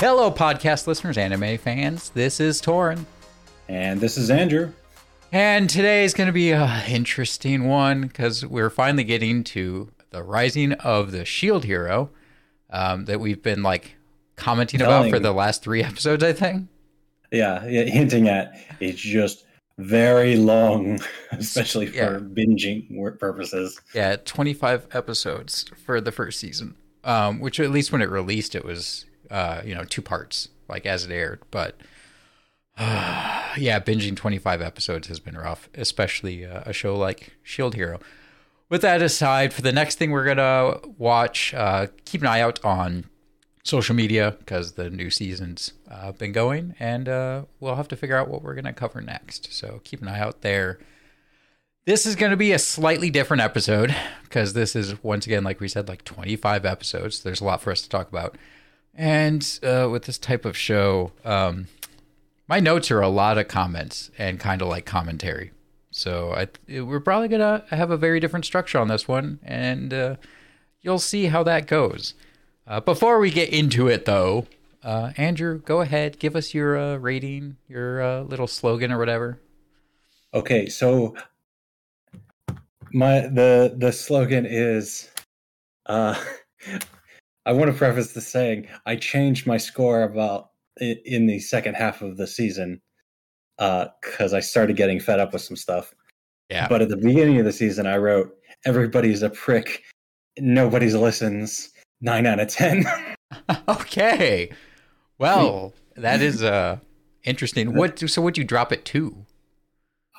Hello, podcast listeners, anime fans. This is Torin. And this is Andrew. And today is going to be an interesting one because we're finally getting to the rising of the shield hero um, that we've been like commenting about for the last three episodes, I think. Yeah, yeah, hinting at it's just very long, especially for yeah. binging purposes. Yeah, 25 episodes for the first season, um, which at least when it released, it was, uh, you know, two parts, like as it aired. But uh, yeah, binging 25 episodes has been rough, especially uh, a show like Shield Hero. With that aside, for the next thing we're to watch, uh, keep an eye out on social media because the new season's uh, been going, and uh, we'll have to figure out what we're to cover next. So keep an eye out there. This is going to be a slightly different episode because this is, once again, like we said, like 25 episodes. There's a lot for us to talk about. And uh, with this type of show, um, my notes are a lot of comments and kind of like commentary. So I, we're probably to have a very different structure on this one, and uh, you'll see how that goes. Uh, before we get into it, though, uh, Andrew, go ahead, give us your uh, rating, your uh, little slogan or whatever. Okay, so my the the slogan is, uh, I want to preface this saying I changed my score about in the second half of the season because uh, I started getting fed up with some stuff. Yeah. But at the beginning of the season, I wrote, "Everybody's a prick, nobody's listens." nine out of ten. okay, well, that is uh interesting. What so would you drop it to?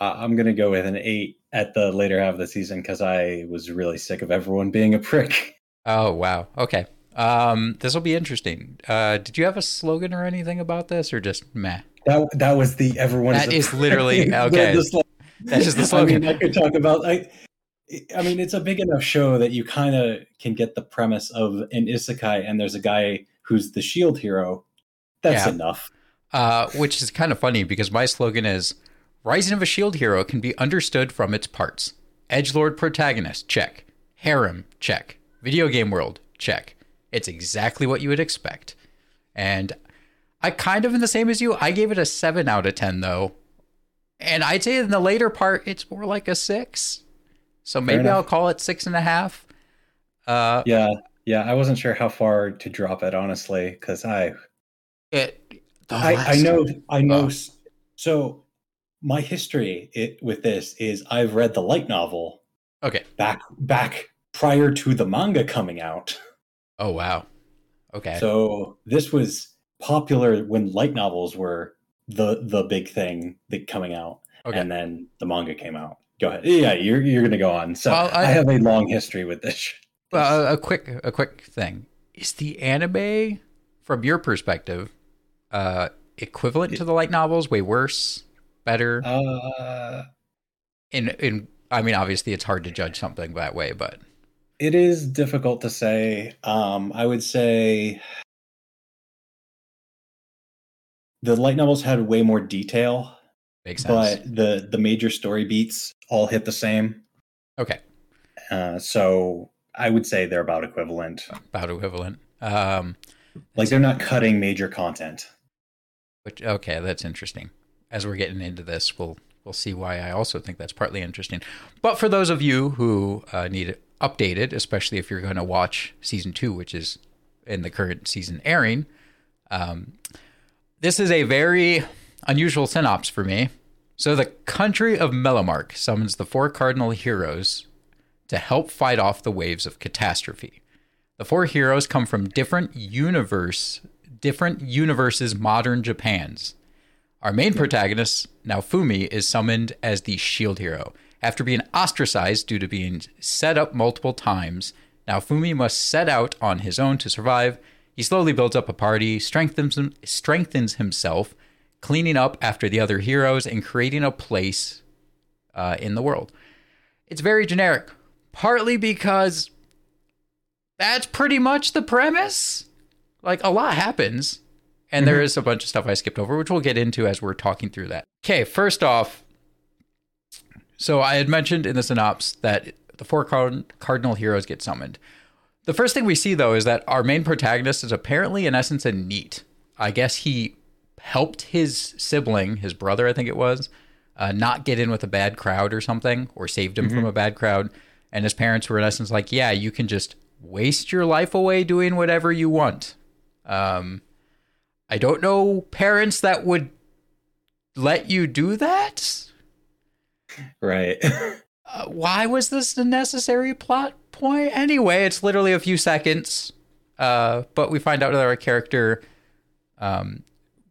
Uh, I'm gonna go with an eight at the later half of the season because I was really sick of everyone being a prick. Oh wow. Okay. Um, this will be interesting. Uh, did you have a slogan or anything about this, or just meh? That that was the everyone. That is, is literally okay. the, the That's just the slogan. I, mean, I could talk about. I, I mean, it's a big enough show that you kind of can get the premise of an isekai, and there's a guy who's the shield hero. That's yeah. enough. Uh, which is kind of funny because my slogan is Rising of a Shield Hero can be understood from its parts. Edge Lord protagonist, check. Harem, check. Video game world, check. It's exactly what you would expect. And I kind of in the same as you. I gave it a 7 out of 10 though. And I'd say in the later part, it's more like a 6. So maybe I'll call it six and a half. Uh, yeah, yeah. I wasn't sure how far to drop it, honestly, because I, it, I, I know, I know. Oh. So my history it, with this is I've read the light novel. Okay. Back back prior to the manga coming out. Oh wow. Okay. So this was popular when light novels were the the big thing that coming out, okay. and then the manga came out go ahead. Yeah, you're you're going to go on. So well, I, I, have a long history with this. Well, a, a, quick a quick thing is the anime from your perspective uh, equivalent it, to the light novels, way worse, better. Uh, in in I mean, obviously, it's hard to judge something that way, but it is difficult to say. Um, I would say the light novels had way more detail Makes sense. But the the major story beats all hit the same. Okay. Uh, so I would say they're about equivalent. About equivalent. Um, like they're not cutting major content. Which okay, that's interesting. As we're getting into this, we'll we'll see why I also think that's partly interesting. But for those of you who uh, need it updated, especially if you're going to watch season two, which is in the current season airing, um, this is a very unusual synops for me. So the country of Melromarc summons the four cardinal heroes to help fight off the waves of catastrophe. The four heroes come from different universe, different universes, modern Japans. Our main protagonist, Naofumi, is summoned as the shield hero. After being ostracized due to being set up multiple times, Naofumi must set out on his own to survive. He slowly builds up a party, strengthens, strengthens himself, cleaning up after the other heroes, and creating a place uh, in the world. It's very generic, partly because that's pretty much the premise. Like a lot happens, and mm-hmm. there is a bunch of stuff I skipped over, which we'll get into as we're talking through that. Okay, first off, so I had mentioned in the synopsis that the four card- cardinal heroes get summoned. The first thing we see, though, is that our main protagonist is apparently, in essence, a NEET I guess he helped his sibling, his brother, I think it was, uh, not get in with a bad crowd or something, or saved him from a bad crowd. And his parents were in essence like, "Yeah, you can just waste your life away doing whatever you want." Um, I don't know parents that would let you do that. Right. Uh, why was this a necessary plot point? Anyway, it's literally a few seconds. Uh, but we find out that our character um,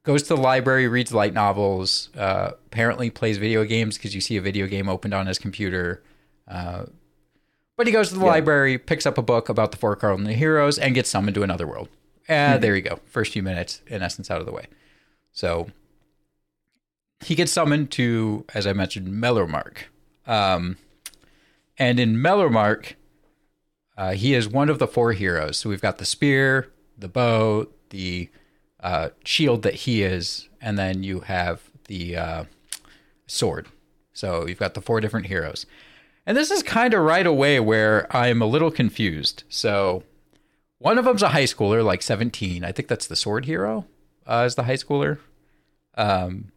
goes to the library, reads light novels, uh, apparently plays video games because you see a video game opened on his computer. Uh, but he goes to the Yeah. library, picks up a book about the four cardinal heroes, and gets summoned to another world. Uh, There you go. First few minutes, in essence, out of the way. So he gets summoned to, as I mentioned, Melromarc. Um, and in Melromarc, uh, he is one of the four heroes. So we've got the spear, the bow, the uh, shield that he is, and then you have the uh, sword. So you've got the four different heroes. And this is kind of right away where I'm a little confused. So one of them's a high schooler, like 17. I think that's the sword hero, uh, is the high schooler. Um,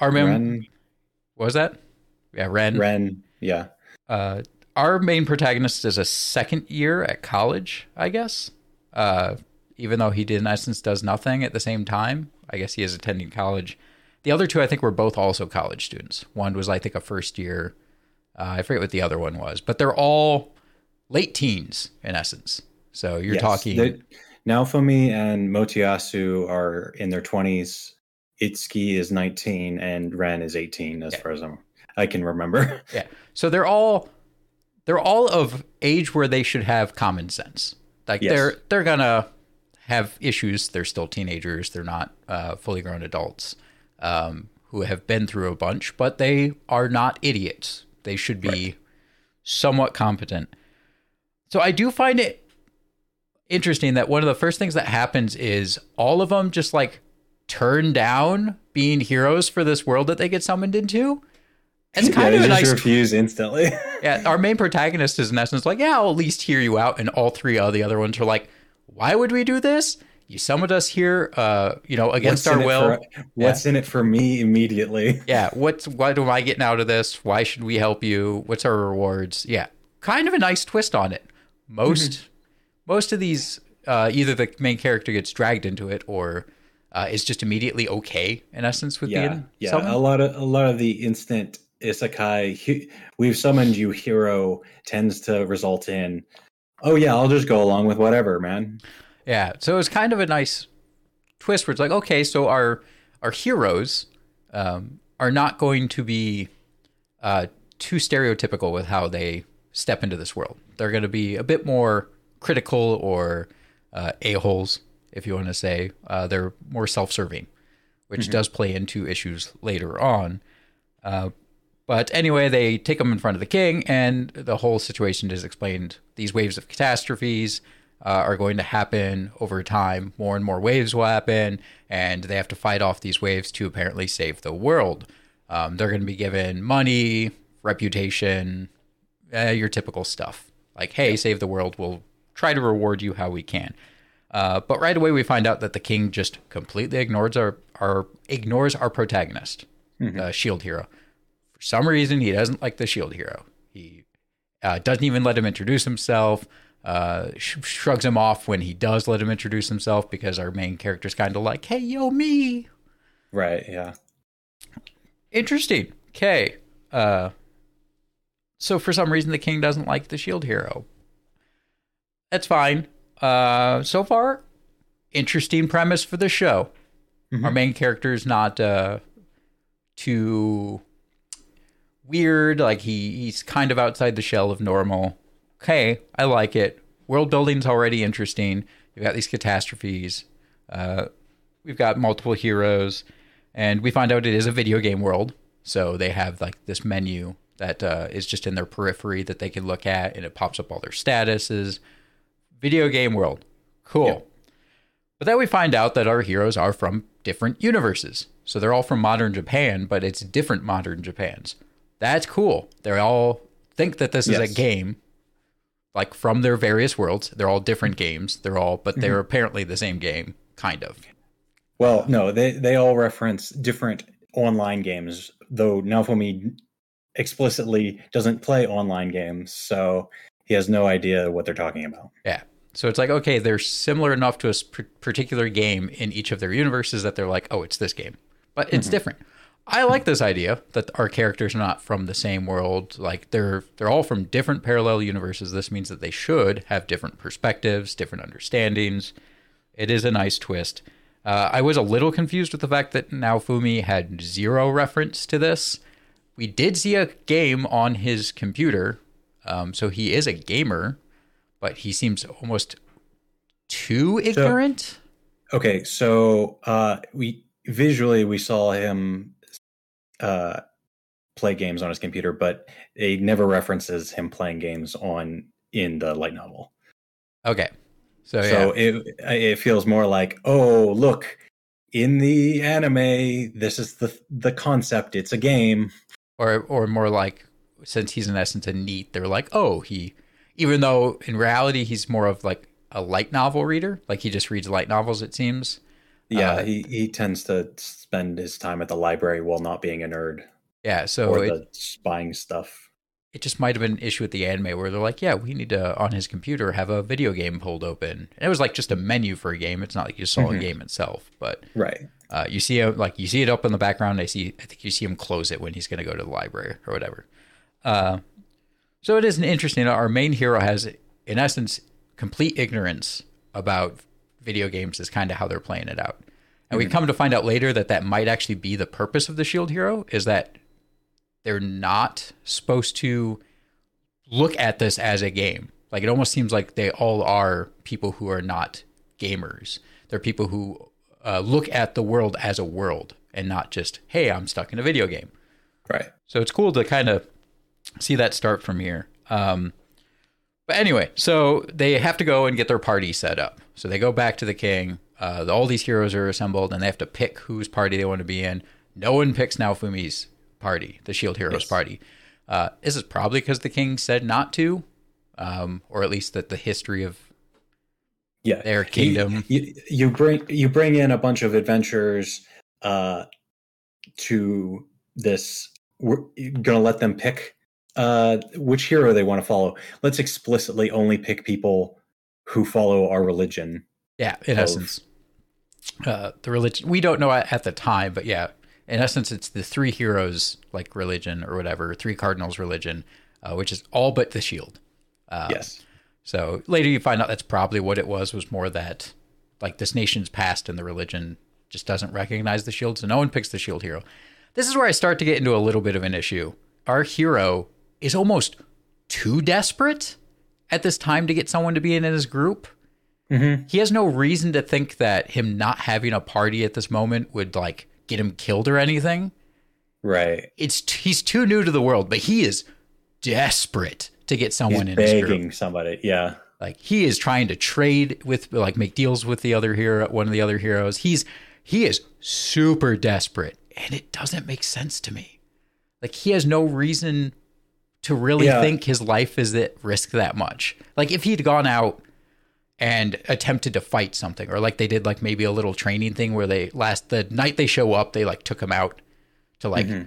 our mem- Ren, what was that? Yeah, Ren. Ren, yeah. Uh, our main protagonist is a second year at college, I guess. Uh, even though he did in essence does nothing at the same time, I guess he is attending college. The other two, I think, were both also college students. One was, I think, a first year. Uh, I forget what the other one was, but they're all late teens in essence. So you're Yes. talking, Naofumi and Motoyasu are in their 20s. Itsuki is 19 and Ren is 18 as Yeah. far as I'm, I can remember. Yeah. So they're all they're all of age where they should have common sense. Like Yes. they're they're gonna have issues. They're still teenagers. They're not uh, fully grown adults um, who have been through a bunch, but they are not idiots. They should be somewhat competent. So I do find it interesting that one of the first things that happens is all of them just like turn down being heroes for this world that they get summoned into. It's kind yeah, of a just nice refuse instantly. yeah, our main protagonist is in essence like, yeah, I'll at least hear you out, and all three of the other ones are like, why would we do this? You summoned us here, uh, you know, against What's our will. for- what's in it for me immediately? yeah, what's what am I getting out of this? Why should we help you? What's our rewards? Yeah, kind of a nice twist on it. Most Mm-hmm. most of these, uh, either the main character gets dragged into it, or uh, is just immediately okay in essence with Yeah, being yeah. summoned. A lot of a lot of the instant isekai, he- we've summoned you hero tends to result in, oh yeah, I'll just go along with whatever, man. Yeah, so it's kind of a nice twist where it's like, okay, so our our heroes um, are not going to be uh, too stereotypical with how they step into this world. They're going to be a bit more critical or uh, a holes, if you want to say. Uh, they're more self serving, which does play into issues later on. Uh, but anyway, they take them in front of the king, and the whole situation is explained. These waves of catastrophes uh, are going to happen over time. More and more waves will happen, and they have to fight off these waves to apparently save the world. Um, they're going to be given money, reputation, uh, your typical stuff. Like, hey, save the world. We'll try to reward you how we can. Uh, but right away, we find out that the king just completely ignores our, our ignores our protagonist, the shield hero. For some reason, he doesn't like the shield hero. He uh, doesn't even let him introduce himself. Uh, sh- shrugs him off when he does let him introduce himself because our main character's kind of like, "Hey, yo, me." Right? Yeah. Interesting. Okay. Uh, so for some reason, the king doesn't like the shield hero. That's fine. Uh, so far, interesting premise for the show. Our main character is not uh, too weird. Like he he's kind of outside the shell of normal. Okay, I like it. World building's already interesting. You've got these catastrophes. Uh, we've got multiple heroes, and we find out it is a video game world. So they have like this menu that uh, is just in their periphery that they can look at, and it pops up all their statuses. Video game world, cool. Yep. But then we find out that our heroes are from different universes. So they're all from modern Japan, but it's different modern Japans. That's cool. They all think that this is a game, like from their various worlds. They're all different games. They're all, but they're mm-hmm. apparently the same game, kind of. Well, no, they they all reference different online games, though Naofumi explicitly doesn't play online games, so he has no idea what they're talking about. Yeah. So it's like, okay, they're similar enough to a particular game in each of their universes that they're like, oh, it's this game, but it's mm-hmm. different. I like this idea that our characters are not from the same world. Like they're they're all from different parallel universes. This means that they should have different perspectives, different understandings. It is a nice twist. Uh, I was a little confused with the fact that Naofumi had zero reference to this. We did see a game on his computer, um, so he is a gamer, but he seems almost too ignorant. So, okay, so uh, we visually we saw him uh, play games on his computer, but it never references him playing games on in the light novel. Okay, so so yeah. it it feels more like oh look in the anime this is the the concept it's a game or or more like since he's in essence a NEET they're like oh he even though in reality he's more of like a light novel reader like he just reads light novels it seems yeah, uh, he he tends to spend his time at the library while not being a nerd. Yeah, so or it, the spying stuff. It just might have been an issue with the anime where they're like, yeah, we need to on his computer have a video game pulled open. And it was like just a menu for a game. It's not like you saw mm-hmm. a game itself, but right. Uh, you see it like you see it up in the background. I see. I think you see him close it when he's going to go to the library or whatever. Uh, so it is an interesting. Our main hero has, in essence, complete ignorance about video games is kind of how they're playing it out. And mm-hmm. we come to find out later that that might actually be the purpose of the shield hero is that they're not supposed to look at this as a game. Like it almost seems like they all are people who are not gamers. They're people who uh, look at the world as a world and not just, hey, I'm stuck in a video game. Right. So it's cool to kind of see that start from here. Um, but anyway, so they have to go and get their party set up. So they go back to the king. Uh, all these heroes are assembled, and they have to pick whose party they want to be in. No one picks Naofumi's party, the Shield Heroes yes. party. Uh, this is probably because the king said not to, um, or at least that the history of yeah their kingdom. You, you, bring you bring in a bunch of adventurers uh, to this. We're gonna let them pick uh, which hero they want to follow. Let's explicitly only pick people who follow our religion. Yeah, in of, essence, uh, the religion we don't know at the time, but yeah, in essence, it's the three heroes like religion or whatever, three cardinals religion, uh, which is all but the shield. Um, yes. So later you find out that's probably what it was. Was more that like this nation's past and the religion just doesn't recognize the shield, so no one picks the shield hero. This is where I start to get into a little bit of an issue. Our hero is almost too desperate at this time to get someone to be in his group. Mm-hmm. He has no reason to think that him not having a party at this moment would like get him killed or anything. Right. It's he's too new to the world, but he is desperate to get someone he's in begging his somebody. Yeah. Like he is trying to trade with like make deals with the other hero, one of the other heroes. He's he is super desperate and it doesn't make sense to me. Like he has no reason to really yeah. think his life is at risk that much. Like if he'd gone out and attempted to fight something, or like they did like maybe a little training thing where they last the night they show up, they like took him out to like mm-hmm.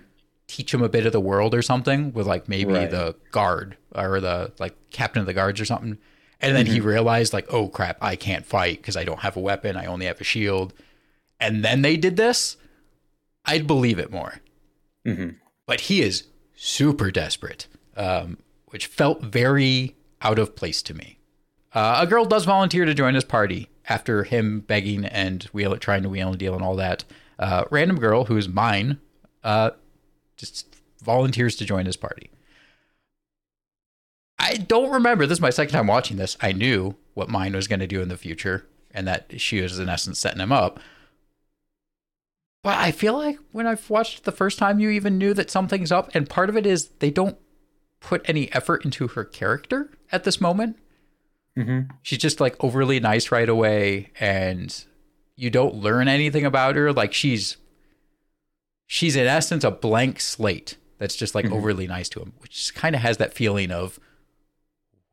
teach him a bit of the world or something with like maybe right. the guard or the like captain of the guards or something. And then mm-hmm. he realized like, oh crap, I can't fight because I don't have a weapon. I only have a shield. And then they did this. I'd believe it more. Mm-hmm. But he is super desperate um, which felt very out of place to me. Uh, a girl does volunteer to join his party after him begging and wheel, trying to wheel and deal and all that. Uh, random girl who is Myne uh, just volunteers to join his party. I don't remember. This is my second time watching this. I knew what Myne was going to do in the future and that she was, in essence, setting him up. But I feel like when I've watched the first time, you even knew that something's up. And part of it is they don't put any effort into her character at this moment. Mm-hmm. She's just like overly nice right away, and you don't learn anything about her. Like she's she's in essence a blank slate that's just like mm-hmm. overly nice to him, which kind of has that feeling of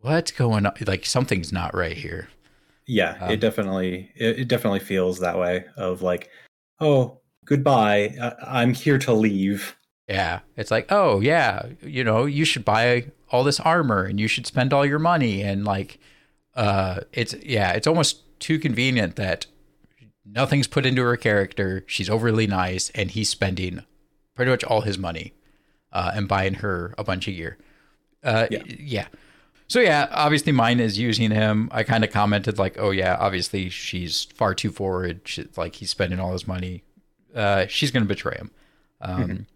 what's going on. Like something's not right here. Yeah, um, it definitely it, it definitely feels that way. Of like "Oh, goodbye. I- I'm here to leave." Yeah. It's like, oh, yeah, you know, you should buy all this armor and you should spend all your money. And like, uh, it's, yeah, it's almost too convenient that nothing's put into her character. She's overly nice and he's spending pretty much all his money uh, and buying her a bunch of gear. Uh, Yeah. yeah. So yeah, obviously Myne is using him. I kind of commented like, "Oh yeah, obviously she's far too forward. She, like he's spending all his money. Uh, she's going to betray him." Um,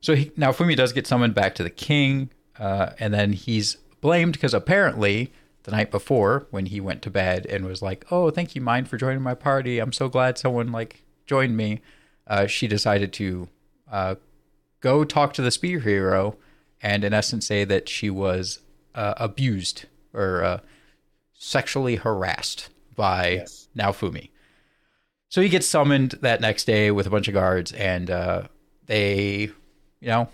So he, Naofumi does get summoned back to the king, uh, and then he's blamed because apparently the night before when he went to bed and was like, "Oh, thank you, Myne, for joining my party. I'm so glad someone like joined me." Uh, she decided to uh, go talk to the spear hero and in essence say that she was uh, abused or uh, sexually harassed by Yes. Naofumi. So he gets summoned that next day with a bunch of guards, and uh, they, you know,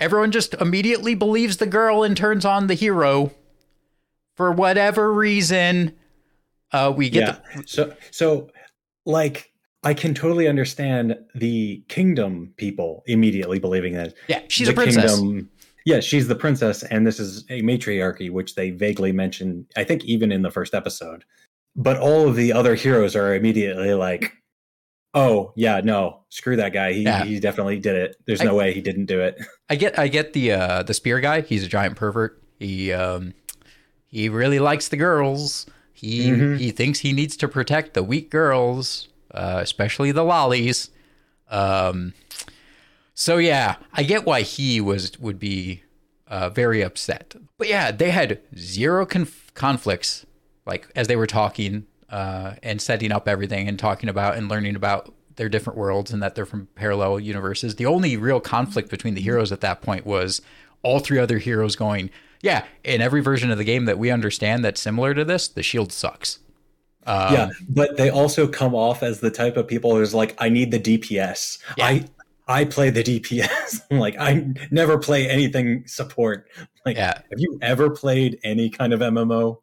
everyone just immediately believes the girl and turns on the hero for whatever reason. Uh, we get yeah. so so like I can totally understand the kingdom people immediately believing that yeah, she's the a princess. Kingdom, yeah, she's the princess, and this is a matriarchy, which they vaguely mention. I think even in the first episode. But all of the other heroes are immediately like, "Oh yeah, no, screw that guy. He Yeah. he definitely did it. There's I- no way he didn't do it." I get I get the uh the spear guy. He's a giant pervert. He um he really likes the girls. He Mhm. he thinks he needs to protect the weak girls, uh, especially the lollies. Um so yeah, I get why he was would be uh, very upset. But yeah, they had zero conf- conflicts like as they were talking uh, and setting up everything and talking about and learning about their different worlds and that they're from parallel universes. The only real conflict between the heroes at that point was all three other heroes going, "Yeah, in every version of the game that we understand that's similar to this, the shield sucks." Um, yeah, but they also come off as the type of people who's like, "I need the DPS. Yeah. I I play the DPS. like I never play anything support. Like, Yeah. have you ever played any kind of MMO?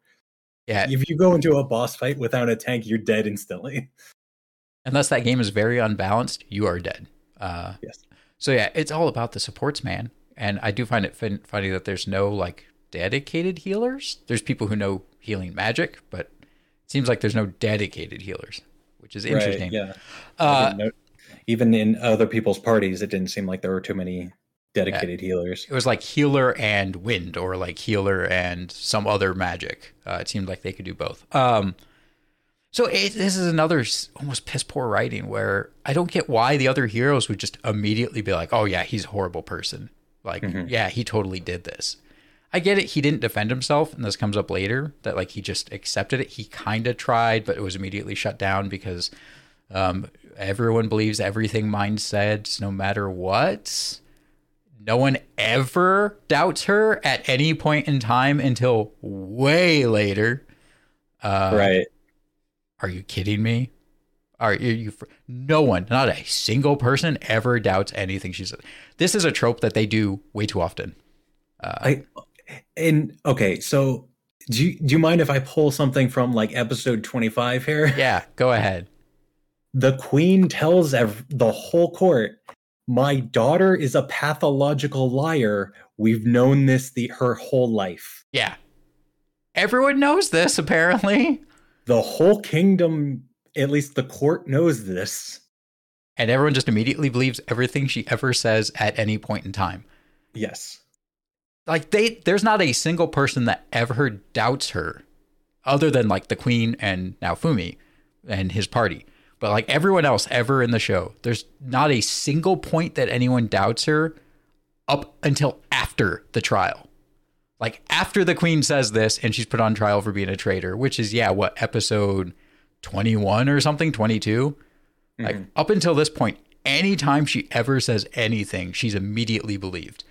Yeah, If you go into a boss fight without a tank, you're dead instantly. unless that game is very unbalanced, you are dead. Uh, Yes. So yeah, it's all about the supports, man. And I do find it fin- funny that there's no like dedicated healers. There's people who know healing magic, but it seems like there's no dedicated healers, which is interesting. Right, yeah. Uh, even in other people's parties, it didn't seem like there were too many dedicated healers. it was like healer and wind, or like healer and some other magic. Uh, it seemed like they could do both. Um, so it, this is another almost piss poor writing where I don't get why the other heroes would just immediately be like, "Oh yeah, he's a horrible person." Like, Mhm. yeah, he totally did this. I get it. He didn't defend himself, and this comes up later that like he just accepted it. He kind of tried, but it was immediately shut down because um, everyone believes everything Mind said, no matter what. No one ever doubts her at any point in time until way later. Uh, right. Are you kidding me? Are you, you? No one, not a single person, ever doubts anything she says. This is a trope that they do way too often. Uh, I and okay, so do you, do you mind if I pull something from like episode 25 here? yeah, go ahead. the queen tells ev- the whole court my daughter is a pathological liar. We've known this the her whole life. Yeah, everyone knows this apparently, the whole kingdom at least the court knows this. And everyone just immediately believes everything she ever says at any point in time. yes. Like they there's not a single person that ever doubts her other than like the queen and Naofumi and his party but like everyone else ever in the show there's not a single point that anyone doubts her up until after the trial. Like after the queen says this and she's put on trial for being a traitor which is yeah what episode 21 or something 22 like Mhm. up until this point anytime she ever says anything she's immediately believed.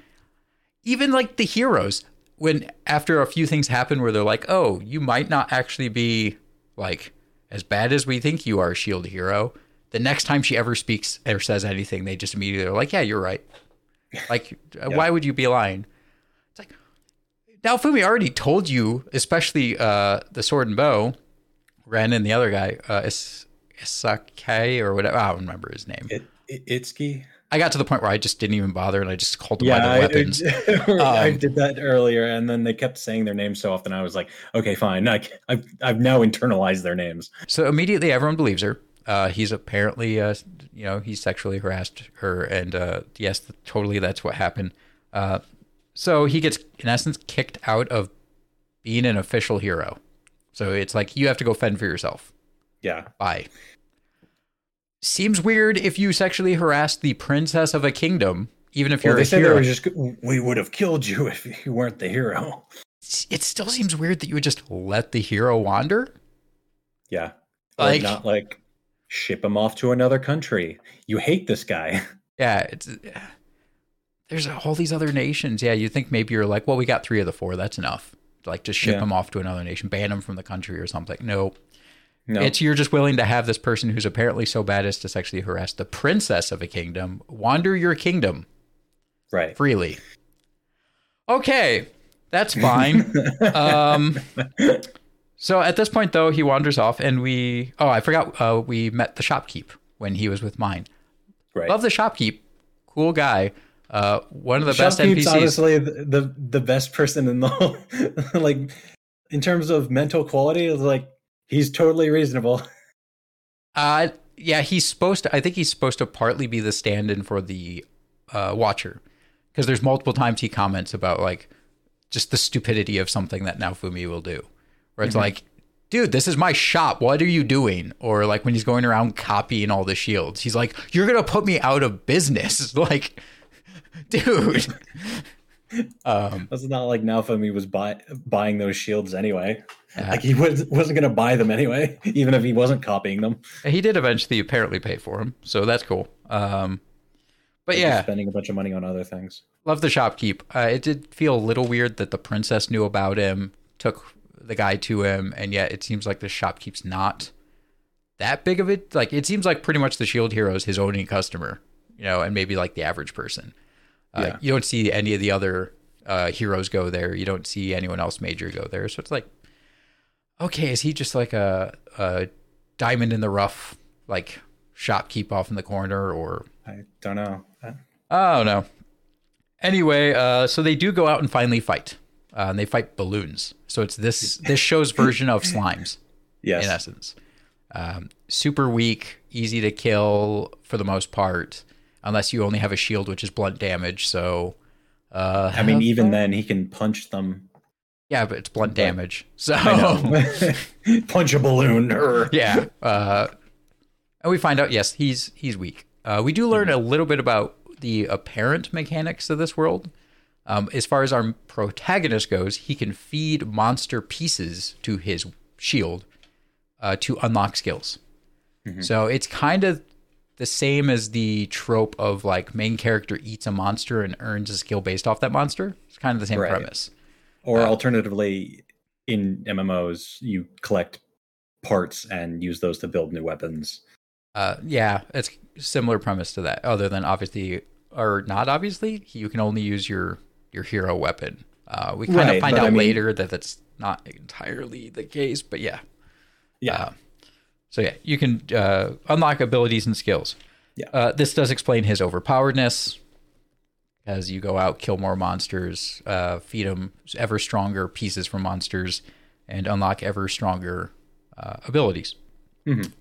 Even like the heroes when after a few things happen where they're like oh you might not actually be like as bad as we think you are shield hero the next time she ever speaks or says anything they just immediately are like yeah you're right like uh why would you be lying it's like Naofumi already told you especially uh the sword and bow ren and the other guy uh Isake or whatever. I don't remember his name. It, it, Itsuki. I got to the point where I just didn't even bother and I just called them Yeah, by I, their weapons. I Um, did that earlier, and then they kept saying their names so often. I was like, okay, fine. I, I've I've now internalized their names. So immediately everyone believes her. Uh, he's apparently, uh, you know, he sexually harassed her, and uh, yes, totally, that's what happened. Uh, so he gets, in essence, kicked out of being an official hero. So it's like you have to go fend for yourself. Yeah, Bye. Seems weird if you sexually harassed the princess of a kingdom, even if well, you're they a hero. just we would have killed you if you weren't the hero. It still seems weird that you would just let the hero wander. Yeah, or Like- not like ship him off to another country. You hate this guy. Yeah, it's there's all these other nations. Yeah, you think maybe you're like, well, we got three of the four. That's enough. Like, just ship Yeah. them off to another nation, ban them from the country or something. No, No, it's you're just willing to have this person who's apparently so bad as to sexually harass the princess of a kingdom wander your kingdom right. freely. Okay, that's fine. um, so at this point, though, he wanders off, and we oh, I forgot uh, we met the shopkeep when he was with Myne. right. Love the shopkeep. Cool guy. Uh, one of the best Shopkeep's NPCs. honestly the, the the best person in the whole like in terms of mental quality is like he's totally reasonable. Uh, yeah, he's supposed to. I think he's supposed to partly be the stand-in for the uh, Watcher, because there's multiple times he comments about like just the stupidity of something that Naofumi will do, where it's Mhm. like, dude, this is my shop. What are you doing? Or like when he's going around copying all the shields, he's like, you're gonna put me out of business, like, dude. um, That's not like Naofumi was buy, buying those shields anyway. Yeah. Like he was wasn't going to buy them anyway, even if he wasn't copying them. he did eventually apparently pay for him, so that's cool. Um, but yeah, spending a bunch of money on other things. Love the shopkeep. Uh, it did feel a little weird that the princess knew about him, took the guy to him, and yet it seems like the shopkeep's not that big of it. Like it seems like pretty much the shield hero is his only customer, you know, and maybe like the average person. Uh, Yeah. You don't see any of the other uh, heroes go there. You don't see anyone else major go there. So it's like, okay, is he just like a, a diamond in the rough, like shopkeep off in the corner, or I don't know. Uh, I don't know. Anyway, uh, so they do go out and finally fight. Uh, and they fight balloons. So it's this this show's version of slimes Yes. in essence. Um, super weak, easy to kill for the most part, unless you only have a shield, which is blunt damage. So, uh, I mean, even then, he can punch them. Yeah, but it's blunt damage. So punch a balloon. Or yeah. Uh, and we find out, yes, he's he's weak. Uh, we do learn a little bit about the apparent mechanics of this world. Um, as far as our protagonist goes, he can feed monster pieces to his shield uh, to unlock skills. Mhm. So it's kind of the same as the trope of like main character eats a monster and earns a skill based off that monster. It's kind of the same Right. premise. Or Uh, alternatively, in MMOs, you collect parts and use those to build new weapons. Uh, yeah, it's similar premise to that. Other than obviously, or not obviously, you can only use your your hero weapon. Uh, we kind Right, of find out I mean- later that that's not entirely the case, but yeah. Yeah. Uh, so yeah, you can uh, unlock abilities and skills. Yeah. Uh, this does explain his overpoweredness. As you go out, kill more monsters, uh, feed them ever stronger pieces from monsters, and unlock ever stronger uh, abilities. Mhm.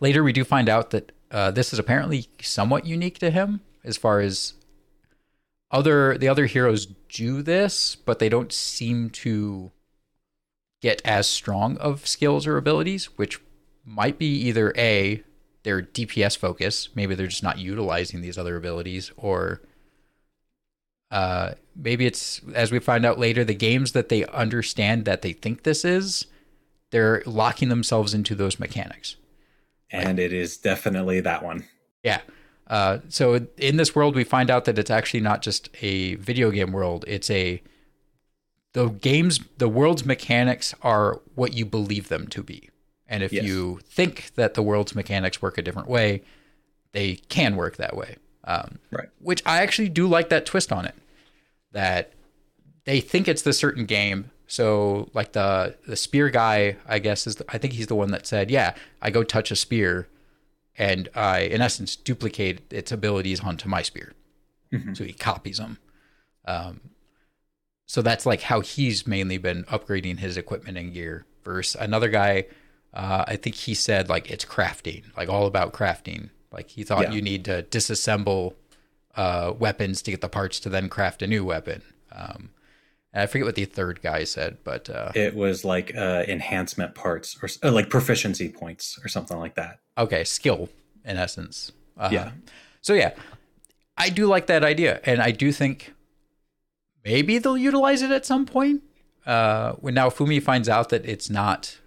Later, we do find out that uh, this is apparently somewhat unique to him, as far as other the other heroes do this, but they don't seem to get as strong of skills or abilities, which might be either a their DPS focus, maybe they're just not utilizing these other abilities, or uh, maybe it's as we find out later, the games that they understand that they think this is, they're locking themselves into those mechanics. And it is definitely that one. Yeah. Uh, so in this world, we find out that it's actually not just a video game world. It's a the games, the world's mechanics are what you believe them to be. And if Yes. you think that the world's mechanics work a different way, they can work that way. Um, Right. Which I actually do like that twist on it. That they think it's the certain game. So like the the spear guy, I guess is the, I think he's the one that said, "Yeah, I go touch a spear." and I, in essence, duplicate its abilities onto my spear. Mhm. So he copies them. Um, so that's like how he's mainly been upgrading his equipment and gear. Versus another guy, uh, I think he said like it's crafting, like all about crafting. Like he thought Yeah. you need to disassemble uh, weapons to get the parts to then craft a new weapon. Um, I forget what the third guy said, but uh, It was like uh, enhancement parts or uh, like proficiency points or something like that. okay, skill in essence. Uh, Yeah. So yeah, I do like that idea, and I do think maybe they'll utilize it at some point. Uh, when Naofumi finds out that it's not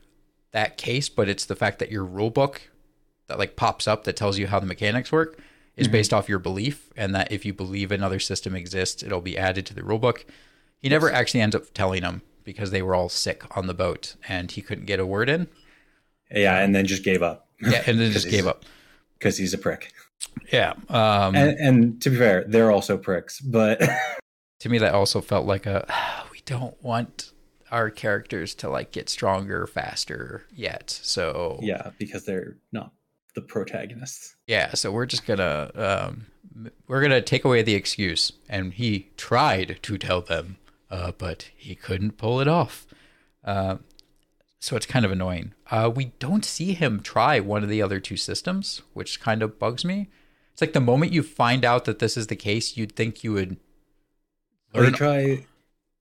that case, but it's the fact that your rule book that like pops up that tells you how the mechanics work is based off your belief, and that if you believe another system exists, it'll be added to the rule book. He never actually ends up telling them because they were all sick on the boat and he couldn't get a word in. Yeah, and then just gave up Yeah, and then just gave up. because he's a prick. Yeah. Um, And, and to be fair, they're also pricks, but to me that also felt like a we don't want our characters to like get stronger faster yet so yeah, because they're not the protagonists. yeah so we're just gonna um we're gonna take away the excuse and he tried to tell them uh but he couldn't pull it off uh, so it's kind of annoying uh we don't see him try one of the other two systems which kind of bugs me it's like the moment you find out that this is the case you'd think you would learn try.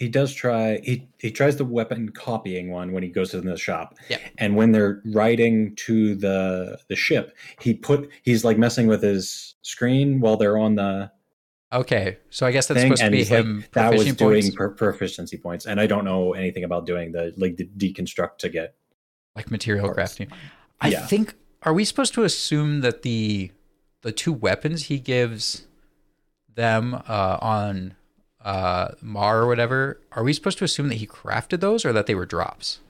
He does try. He he tries the weapon copying one when he goes to the shop. Yeah. And when they're riding to the the ship, he put he's like messing with his screen while they're on the Okay, so I guess that's thing, supposed to be he's like, him that was proficient doing points, per- proficiency points. And I don't know anything about doing the like the deconstruct to get. like material parts. crafting. I Yeah. think are we supposed to assume that the the two weapons he gives them uh, on uh, Mar or whatever are we supposed to assume that he crafted those or that they were drops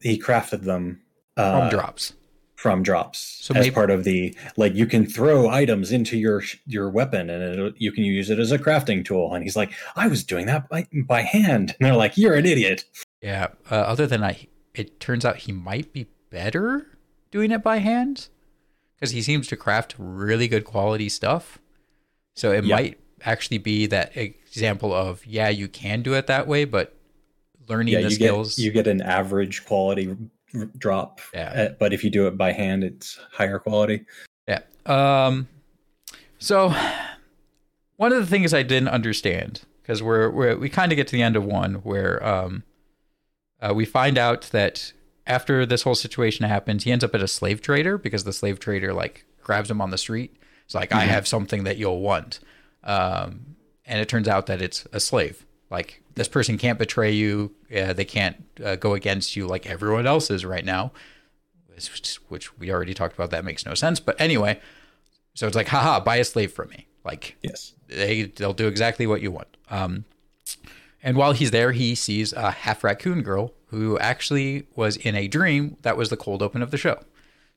He crafted them from uh, drops? from drops So as maybe- part of the like you can throw items into your your weapon and it, you can use it as a crafting tool and he's like i was doing that by, by hand and they're like you're an idiot Yeah. Uh, other than I, it turns out he might be better doing it by hand because he seems to craft really good quality stuff. So it Yeah. might actually be that example of yeah, you can do it that way, but learning yeah the you skills. get you get an average quality drop Yeah. uh, but if you do it by hand it's higher quality Yeah. Um. So, one of the things I didn't understand because we're, we're we kind of get to the end of one where um, uh, we find out that after this whole situation happens, he ends up at a slave trader because the slave trader like grabs him on the street. It's like I have something that you'll want, um, and it turns out that it's a slave. Like this person can't betray you. Uh, they can't uh, go against you like everyone else is right now which, which we already talked about. That makes no sense. But anyway, so it's like, haha, buy a slave from me. Like yes they they'll do exactly what you want. Um, and while he's there, he sees a half raccoon girl who actually was in a dream that was the cold open of the show.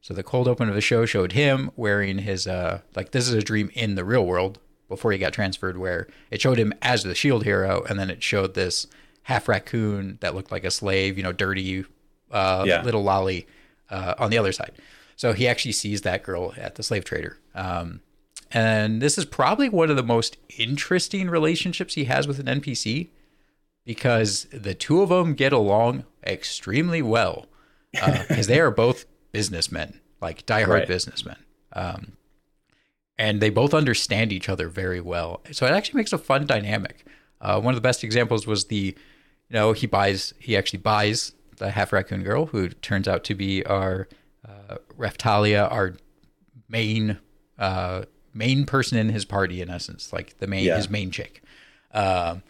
So the cold open of the show showed him wearing his uh like this is a dream in the real world before he got transferred where it showed him as the shield hero and then it showed this half raccoon that looked like a slave, you know, dirty uh Yeah. little lolly uh on the other side. So he actually sees that girl at the slave trader. Um and this is probably one of the most interesting relationships he has with an NPC because the two of them get along extremely well because they are both businessmen, like diehard Right. businessmen. Um, and they both understand each other very well. So it actually makes a fun dynamic. Uh, one of the best examples was the, you know, he buys, he actually buys the half raccoon girl, who turns out to be our uh, Raftalia, our main uh, main person in his party, in essence, like the main Yeah. his main chick. Um,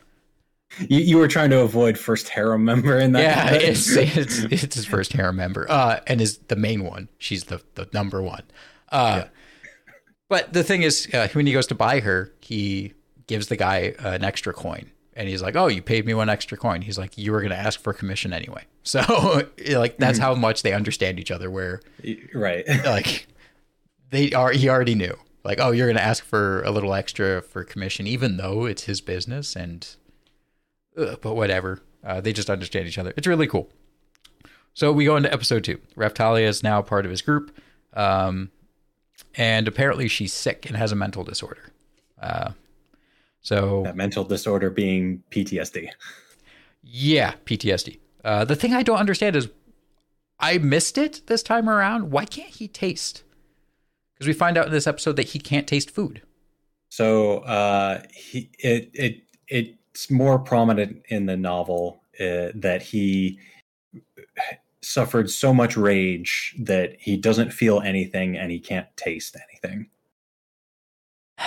you, you were trying to avoid first harem member in that yeah, it's, it's it's his first harem member, uh, and is the main one. She's the the number one. Uh, But the thing is, uh, when he goes to buy her, he gives the guy an extra coin, and he's like, "Oh, you paid me one extra coin." He's like, "You were going to ask for commission anyway." So, like, that's how much they understand each other. Where right like they are, he already knew. Like, oh, you're going to ask for a little extra for commission, even though it's his business, and uh, but whatever. Uh, they just understand each other. It's really cool. So we go into episode two. Raftalia is now part of his group. Um, and apparently she's sick and has a mental disorder. Uh, so That mental disorder being PTSD. yeah, PTSD. Uh, the thing I don't understand is I missed it this time around. Why can't he taste? Because we find out in this episode that he can't taste food. So uh, he it it it's more prominent in the novel uh, that he suffered so much rage that he doesn't feel anything and he can't taste anything.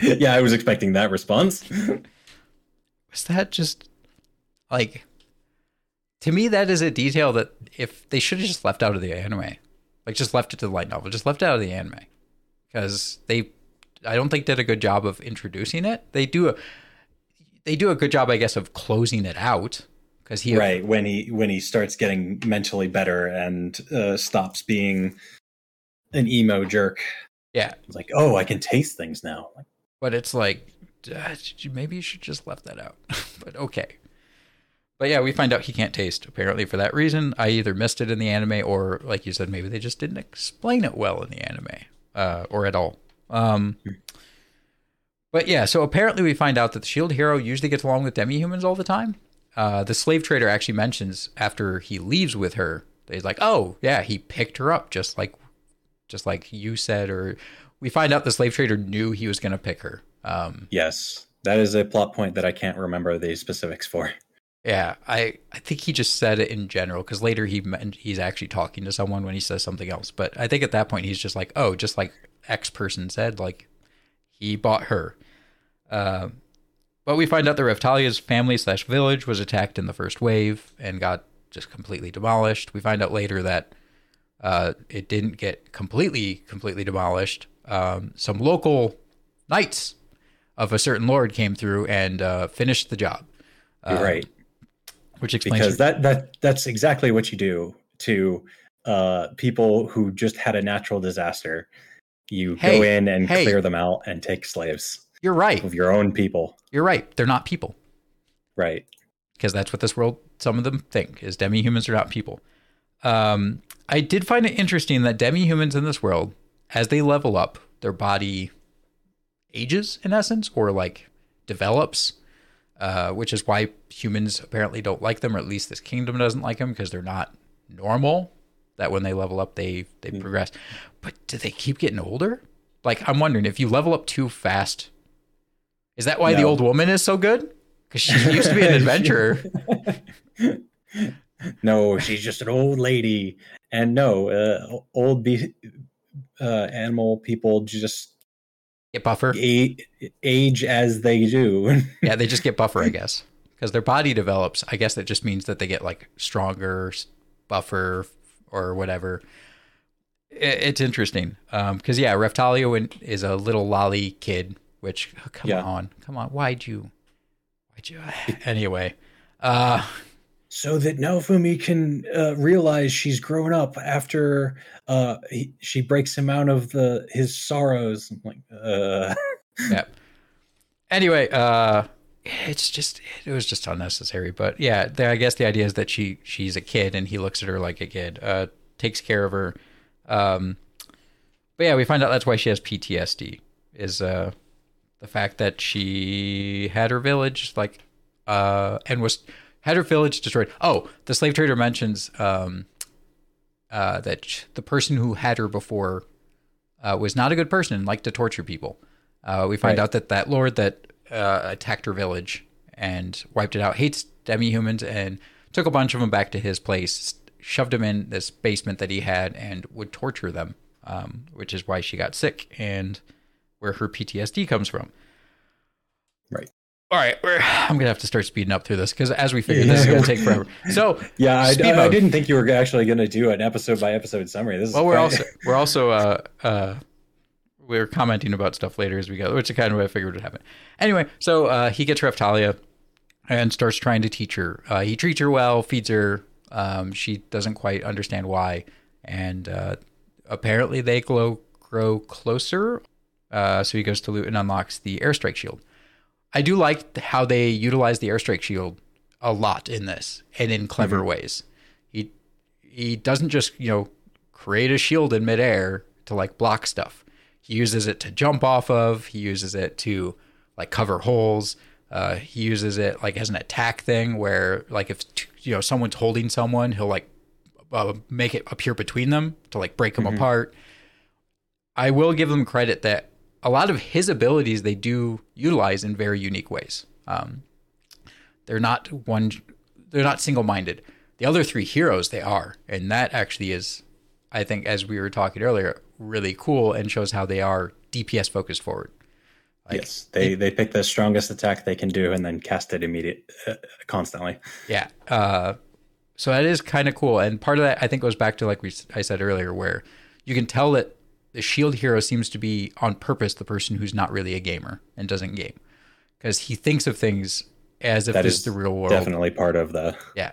yeah, I was expecting that response. Was that just like to me that is a detail that if they should have just left out of the anime. Like just left it to the light novel, just left out of the anime. Because they I don't think did a good job of introducing it. They do a they do a good job, I guess, of closing it out. Because he right when he when he starts getting mentally better and uh, stops being an emo jerk. Yeah. It's like, oh, I can taste things now. But it's like uh, maybe you should just left that out. but okay. But yeah, we find out he can't taste apparently for that reason. I either missed it in the anime or, like you said, maybe they just didn't explain it well in the anime uh, or at all. Um, but yeah, so apparently we find out that the Shield hero usually gets along with demi-humans all the time. Uh, the slave trader actually mentions after he leaves with her, he's like, "Oh yeah, he picked her up just like, just like you said." Or we find out the slave trader knew he was going to pick her. Um, yes, that is a plot point that I can't remember the specifics for. Yeah, I, I think he just said it in general because later he he's actually talking to someone when he says something else. But I think at that point he's just like, oh, just like X person said, like he bought her. Uh, but we find out that Raphtalia's family slash village was attacked in the first wave and got just completely demolished. We find out later that uh, it didn't get completely completely demolished. Um, some local knights of a certain lord came through and uh, finished the job. Um, right which explains because that that that's exactly what you do to uh, people who just had a natural disaster. You hey, go in and hey, clear them out and take slaves. You're right of your own people. You're right. They're not people. Right. Because that's what this world. Some of them think is demi humans are not people. Um, I did find it interesting that demi humans in this world, as they level up, their body ages in essence, or like develops uh, which is why humans apparently don't like them, or at least this kingdom doesn't like them because they're not normal. That when they level up, they they mm. progress. But do they keep getting older? Like I'm wondering if you level up too fast, is that why no. the old woman is so good? Because she used to be an adventurer. no, she's just an old lady, and no, uh, old be- uh, animal people just Get buffer. age as they do. yeah, they just get buffer, I guess, because their body develops. I guess that just means that they get like stronger, buffer, or whatever. It's interesting because um, yeah, Raphtalia is a little lolly kid. Which oh, come yeah. on, come on, why'd you, why'd you? anyway, uh, so that Naofumi can uh, realize she's grown up after uh, he, she breaks him out of the his sorrows. I'm like, uh. yeah. Anyway, uh, it's just it was just unnecessary. But yeah, the, I guess the idea is that she she's a kid and he looks at her like a kid, uh, takes care of her. Um, but yeah, we find out that's why she has PTSD. Is uh, the fact that she had her village like uh, and was had her village destroyed. Oh, the slave trader mentions um, uh, that the person who had her before uh, was not a good person and liked to torture people. Uh, we find right. out that that lord that uh, attacked her village and wiped it out hates demi-humans and took a bunch of them back to his place, shoved them in this basement that he had, and would torture them, um, which is why she got sick and where her PTSD comes from. Right all right, I'm gonna have to start speeding up through this because as we figured, this is gonna take forever. So yeah, I, I, I, didn't think you were actually gonna do an episode by episode summary. This is well, we're also we're also uh, uh, we're commenting about stuff later as we go, which is kind of what I figured would happen. Anyway, so uh, he gets Raphtalia and starts trying to teach her. Uh, he treats her well, feeds her. Um, she doesn't quite understand why, and uh, apparently they grow grow closer. Uh, so he goes to Lute and unlocks the airstrike shield. I do like how they utilize the airstrike shield a lot in this and in clever mm-hmm. ways. He he doesn't just you know create a shield in midair to like block stuff. He uses it to jump off of. He uses it to like cover holes. Uh, he uses it like as an attack thing where like if you know someone's holding someone, he'll like uh, make it appear between them to like break them Mhm. apart. I will give them credit that a lot of his abilities they do utilize in very unique ways. Um, they're not one, they're not single minded. The other three heroes they are, and that actually is, I think, as we were talking earlier, really cool and shows how they are DPS focused forward. Like, yes, they they pick the strongest attack they can do and then cast it immediate uh, constantly. Yeah. Uh, so that is kind of cool, and part of that I think goes back to like we I said earlier, where you can tell that the shield hero seems to be on purpose the person who's not really a gamer and doesn't game, because he thinks of things as if That this is the real world. Definitely part of the Yeah.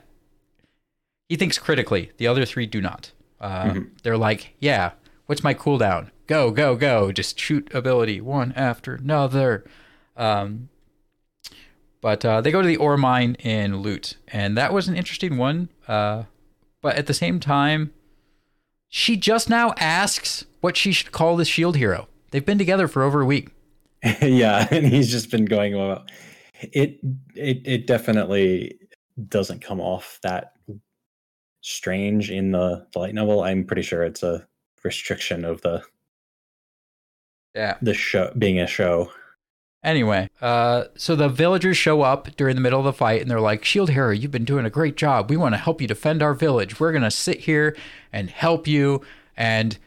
He thinks critically. The other three do not. Uh, Mhm. They're like, yeah, what's my cooldown? Go, go, go. Just shoot ability one after another. Um, but uh, they go to the ore mine in Lute, and that was an interesting one. Uh, but at the same time, she just now asks what she should call the shield hero. They've been together for over a week. yeah, and he's just been going about It it it definitely doesn't come off that strange in the, the light novel. I'm pretty sure it's a restriction of the Yeah. the show being a show. Anyway, uh, so the villagers show up during the middle of the fight and they're like, Shield Hero, you've been doing a great job. We want to help you defend our village. We're going to sit here and help you. And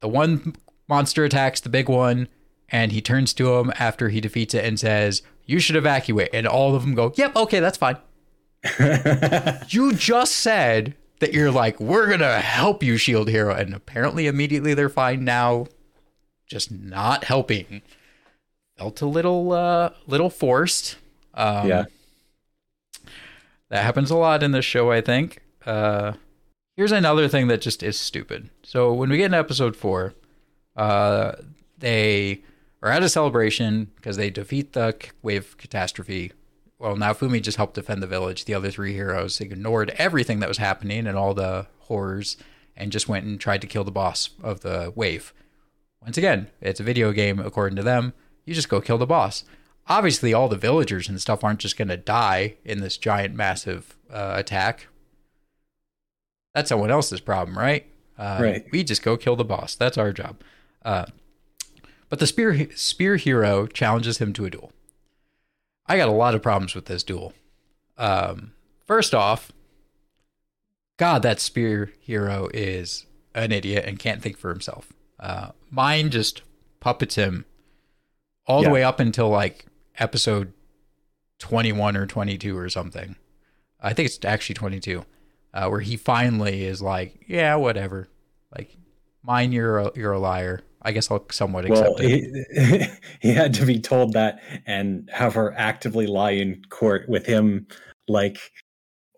the one monster attacks the big one and he turns to him after he defeats it and says, You should evacuate. And all of them go, Yep, okay, that's fine. You just said that you're like, We're going to help you, Shield Hero. And apparently, immediately they're fine now, just not helping felt a little uh little forced. Um, Yeah. That happens a lot in this show, I think. Uh here's another thing that just is stupid. So when we get into episode 4, uh they are at a celebration because they defeat the wave catastrophe. Well, Naofumi just helped defend the village. The other three heroes ignored everything that was happening and all the horrors and just went and tried to kill the boss of the wave. Once again, it's a video game according to them. You just go kill the boss. Obviously, all the villagers and stuff aren't just going to die in this giant, massive uh, attack. That's someone else's problem, right? Uh, Right. We just go kill the boss. That's our job. Uh, but the spear spear hero challenges him to a duel. I got a lot of problems with this duel. Um, first off, God, that spear hero is an idiot and can't think for himself. Uh, Myne just puppets him all the way up until like episode 21 or 22 or something. I think it's actually 22, uh, where he finally is like, yeah, whatever. Like, Myne, you're a, you're a liar. I guess I'll somewhat well, accept it. he, he had to be told that and have her actively lie in court with him like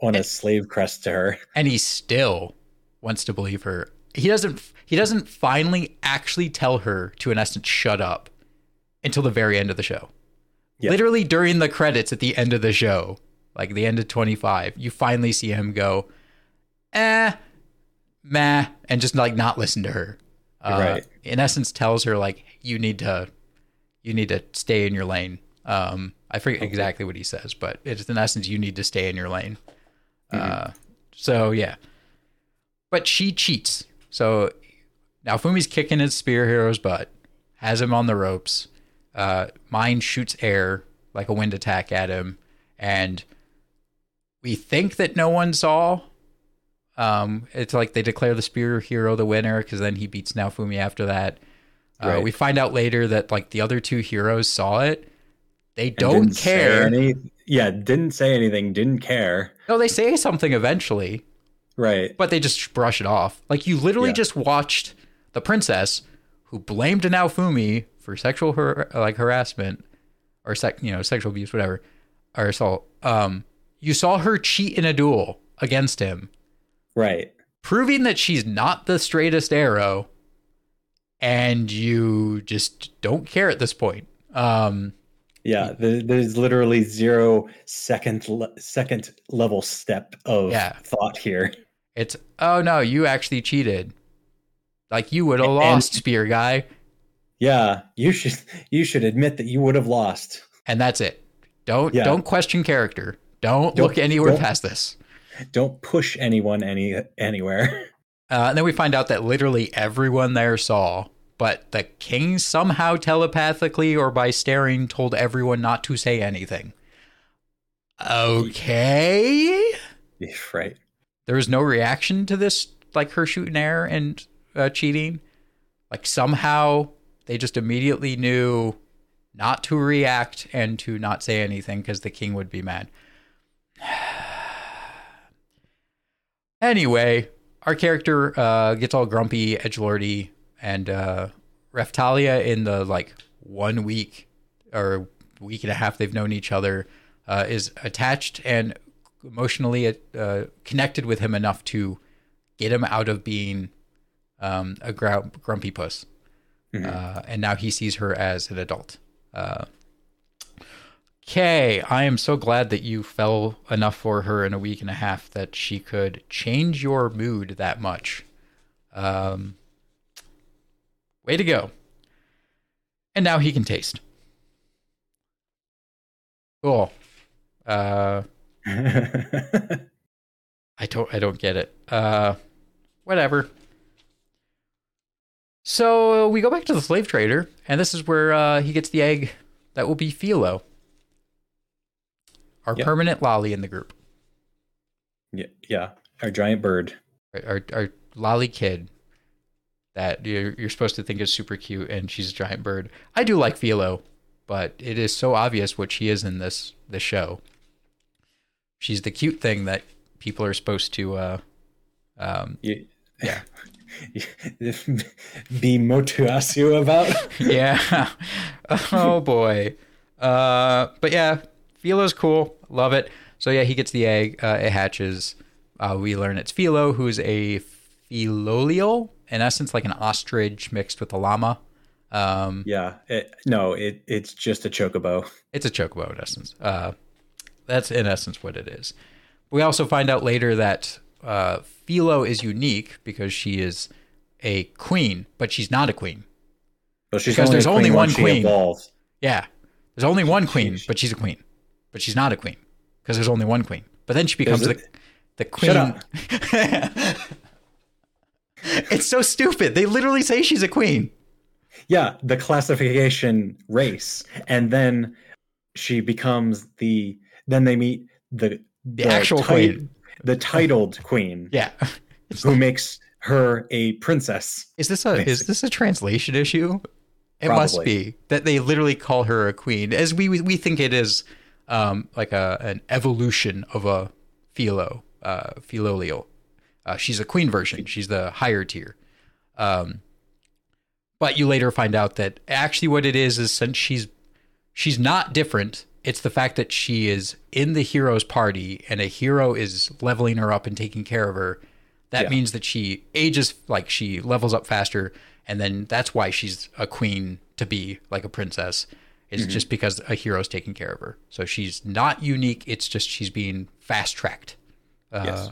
on a slave crest to her. and he still wants to believe her. He doesn't. He doesn't finally actually tell her to, in essence, shut up until the very end of the show. Yeah. Literally during the credits at the end of the show, like the end of twenty five, you finally see him go, eh, meh, and just like not listen to her. Uh, Right. In essence, tells her like you need to, you need to stay in your lane. Um, I forget Okay. exactly what he says, but it's in essence you need to stay in your lane. Mhm. Uh, so yeah, but she cheats. So Naofumi's kicking his spear hero's butt, has him on the ropes. Uh, Myne shoots air like a wind attack at him, and we think that no one saw. Um, it's like they declare the spear hero the winner because then he beats Naofumi after that. Uh, Right. We find out later that like the other two heroes saw it. They don't care. Any, yeah, didn't say anything, didn't care. No, they say something eventually, Right. but they just brush it off. Like you literally Yeah. just watched the princess who blamed Naofumi for sexual har- like harassment or sec- you know sexual abuse, whatever, or assault. Um, you saw her cheat in a duel against him, Right. proving that she's not the straightest arrow, and you just don't care at this point. Um, Yeah, there's literally zero second le- second level step of Yeah. thought here. It's oh no, you actually cheated. Like you would have And- lost, spear guy, Yeah, you should you should admit that you would have lost. and that's it. Don't Yeah. don't question character. Don't, Don't- look anywhere don't- past this. Don't push anyone any anywhere. Uh, and then we find out that literally everyone there saw, but the king somehow telepathically or by staring told everyone not to say anything. Okay. right. There was no reaction to this, like her shooting air and uh, cheating. Like somehow they just immediately knew not to react and to not say anything because the king would be mad. anyway, our character uh, gets all grumpy, edgelordy, and uh, Raphtalia in the like one week or week and a half they've known each other uh, is attached and emotionally uh, connected with him enough to get him out of being um, a grumpy puss. Uh, and now he sees her as an adult. Uh, Okay, I am so glad that you fell enough for her in a week and a half that she could change your mood that much. Um, way to go. And now he can taste. Cool. Uh, I don't I don't get it. Uh whatever. So we go back to the slave trader, and this is where uh, he gets the egg that will be Philo, our Yep. permanent lolly in the group, yeah, yeah, our giant bird. our, our lolly kid that you're, you're supposed to think is super cute, and she's a giant bird. I do like Philo, but it is so obvious what she is in this this show. She's the cute thing that people are supposed to uh, um, You, Yeah. be Motoyasu about. yeah. oh boy. Uh, but yeah, Philo's cool. Love it. So yeah, he gets the egg. Uh, it hatches. Uh, we learn it's Philo, who's a Philolial, in essence, like an ostrich mixed with a llama. Um, yeah, it, no, it it's just a chocobo. it's a chocobo in essence. Uh, that's in essence what it is. We also find out later that uh, Philo is unique because she is a queen, but she's not a queen. But she's Because only there's only one queen. evolves. Yeah. There's only one queen, but she's a queen. But she's not a queen because there's only one queen. But then she becomes the the queen. Shut up. it's so stupid. They literally say she's a queen. Yeah, the classification race, and then she becomes the. Then they meet the The actual queen. The titled queen, Yeah. who makes her a princess. Is this a is this a translation issue? It must be that they literally call her a queen, as we we think it is um, like a an evolution of a philo uh, philolial. Uh, she's a queen version. She's the higher tier. Um, but you later find out that actually what it is is since she's she's not different. It's the fact that she is in the hero's party and a hero is leveling her up and taking care of her. That Yeah. means that she ages like she levels up faster, and then that's why she's a queen to be like a princess. Is just because a hero's taking care of her. So she's not unique. It's just she's being fast tracked. Uh, Yes.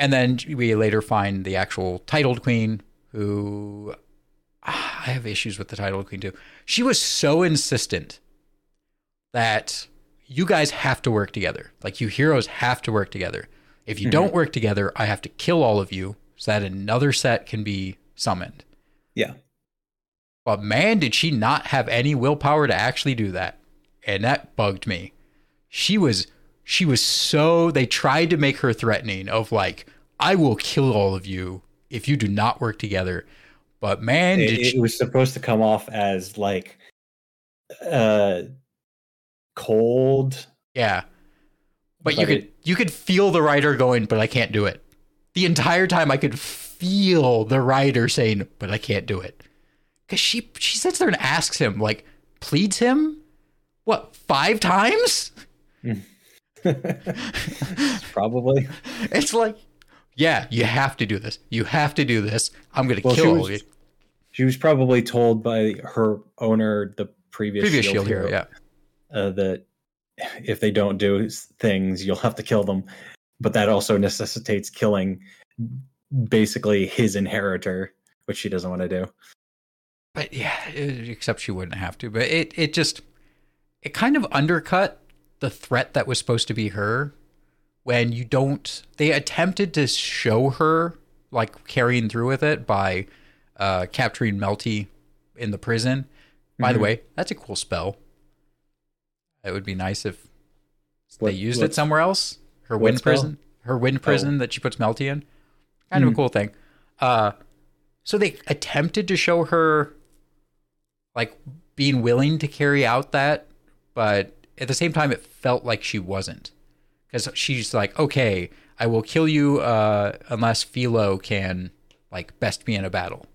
And then we later find the actual titled queen, who ah, I have issues with the titled queen too. She was so insistent that you guys have to work together. Like you heroes have to work together. If you don't work together, I have to kill all of you so that another set can be summoned. Yeah, But man, did she not have any willpower to actually do that. And that bugged me. She was she was so they tried to make her threatening of like, I will kill all of you if you do not work together. But man, it, did it she, was supposed to come off as like uh cold. yeah. But, you but could it- you could feel the writer going, but I can't do it. The entire time I could feel the writer saying, but I can't do it. Cause she she sits there and asks him, like, pleads him, what, five times? Mm. Probably. It's like, yeah, you have to do this. You have to do this. I'm gonna Well, kill all was- you. She was probably told by her owner, the previous, Previous shield, shield hero, yeah. Uh, that if they don't do things, you'll have to kill them. but that also necessitates killing basically his inheritor, which she doesn't want to do. But yeah, it, except she wouldn't have to. But it it just it kind of undercut the threat that was supposed to be her when you don't they attempted to show her like carrying through with it by uh, capturing Melty in the prison. By Mhm. the way, that's a cool spell. It would be nice if What- they used it somewhere else. Her wind prison, her wind prison that she puts Melty in. Kind of a Mhm. cool thing. Uh, so they attempted to show her like being willing to carry out that, but at the same time, it felt like she wasn't because she's like, okay, I will kill you uh, unless Philo can like best me in a battle,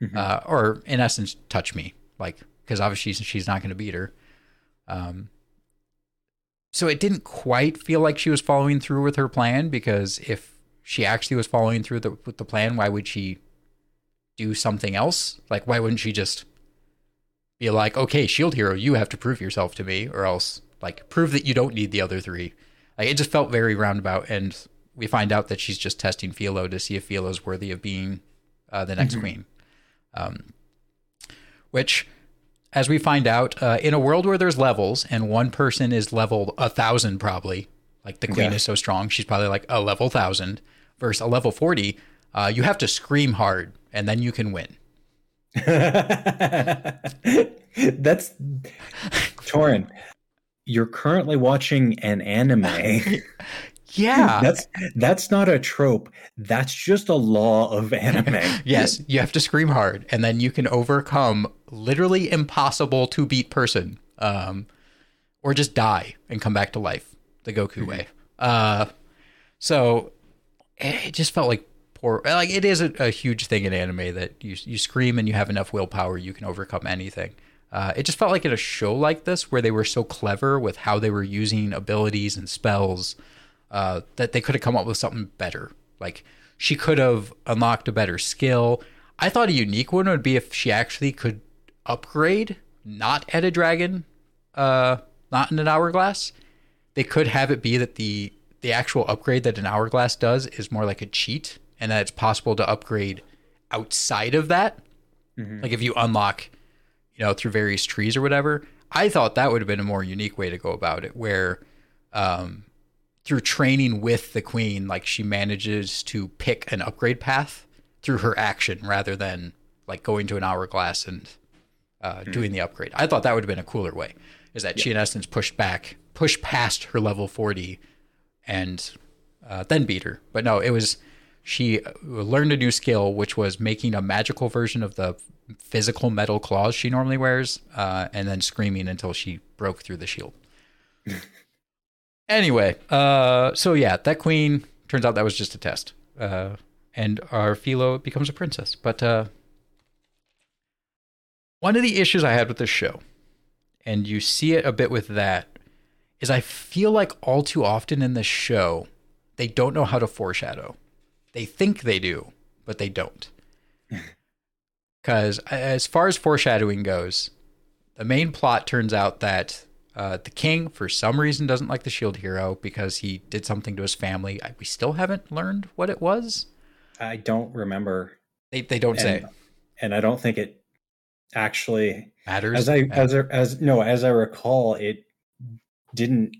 Mhm. uh, or in essence, touch me, like because obviously she's, she's not going to beat her. Um, so it didn't quite feel like she was following through with her plan because if she actually was following through the, with the plan, why would she do something else? Like, why wouldn't she just be like, okay, shield hero, you have to prove yourself to me, or else like prove that you don't need the other three. Like it just felt very roundabout, and we find out that she's just testing Philo to see if Philo's worthy of being uh, the next Mhm. queen. Um, which, as we find out, uh, in a world where there's levels and one person is level a thousand, probably like the queen is so strong, she's probably like a level thousand versus a level forty. Uh, you have to scream hard, and then you can win. That's Torin. You're currently watching an anime. Yeah. that's that's not a trope. That's just a law of anime. yes, you have to scream hard, and then you can overcome literally impossible to beat person, um, or just die and come back to life, the Goku way. Uh, so it just felt like poor. Like it is a, a huge thing in anime that you you scream and you have enough willpower, you can overcome anything. Uh, it just felt like in a show like this where they were so clever with how they were using abilities and spells uh, that they could have come up with something better. Like she could have unlocked a better skill. I thought a unique one would be if she actually could upgrade, not at a dragon, uh, not in an hourglass. They could have it be that the the actual upgrade that an hourglass does is more like a cheat, and that it's possible to upgrade outside of that. Mhm. Like if you unlock, you know, through various trees or whatever. I thought that would have been a more unique way to go about it, where um, through training with the queen, like she manages to pick an upgrade path through her action rather than like going to an hourglass and uh, doing the upgrade. I thought that would have been a cooler way. Is that she in essence pushed back, pushed past her level forty, and uh, then beat her. But no, it was she uh, learned a new skill, which was making a magical version of the physical metal claws she normally wears, uh, and then screaming until she broke through the shield. anyway, uh, so yeah, that queen turns out that was just a test, uh, and our Philo becomes a princess. But uh, one of the issues I had with this show, and you see it a bit with that, is I feel like all too often in this show, they don't know how to foreshadow. They think they do, but they don't. Because as far as foreshadowing goes, the main plot turns out that uh, the king, for some reason, doesn't like the shield hero because he did something to his family. I- We still haven't learned what it was. I don't remember, They they don't say and, and I don't think it actually matters. as I as I- as no as I recall it didn't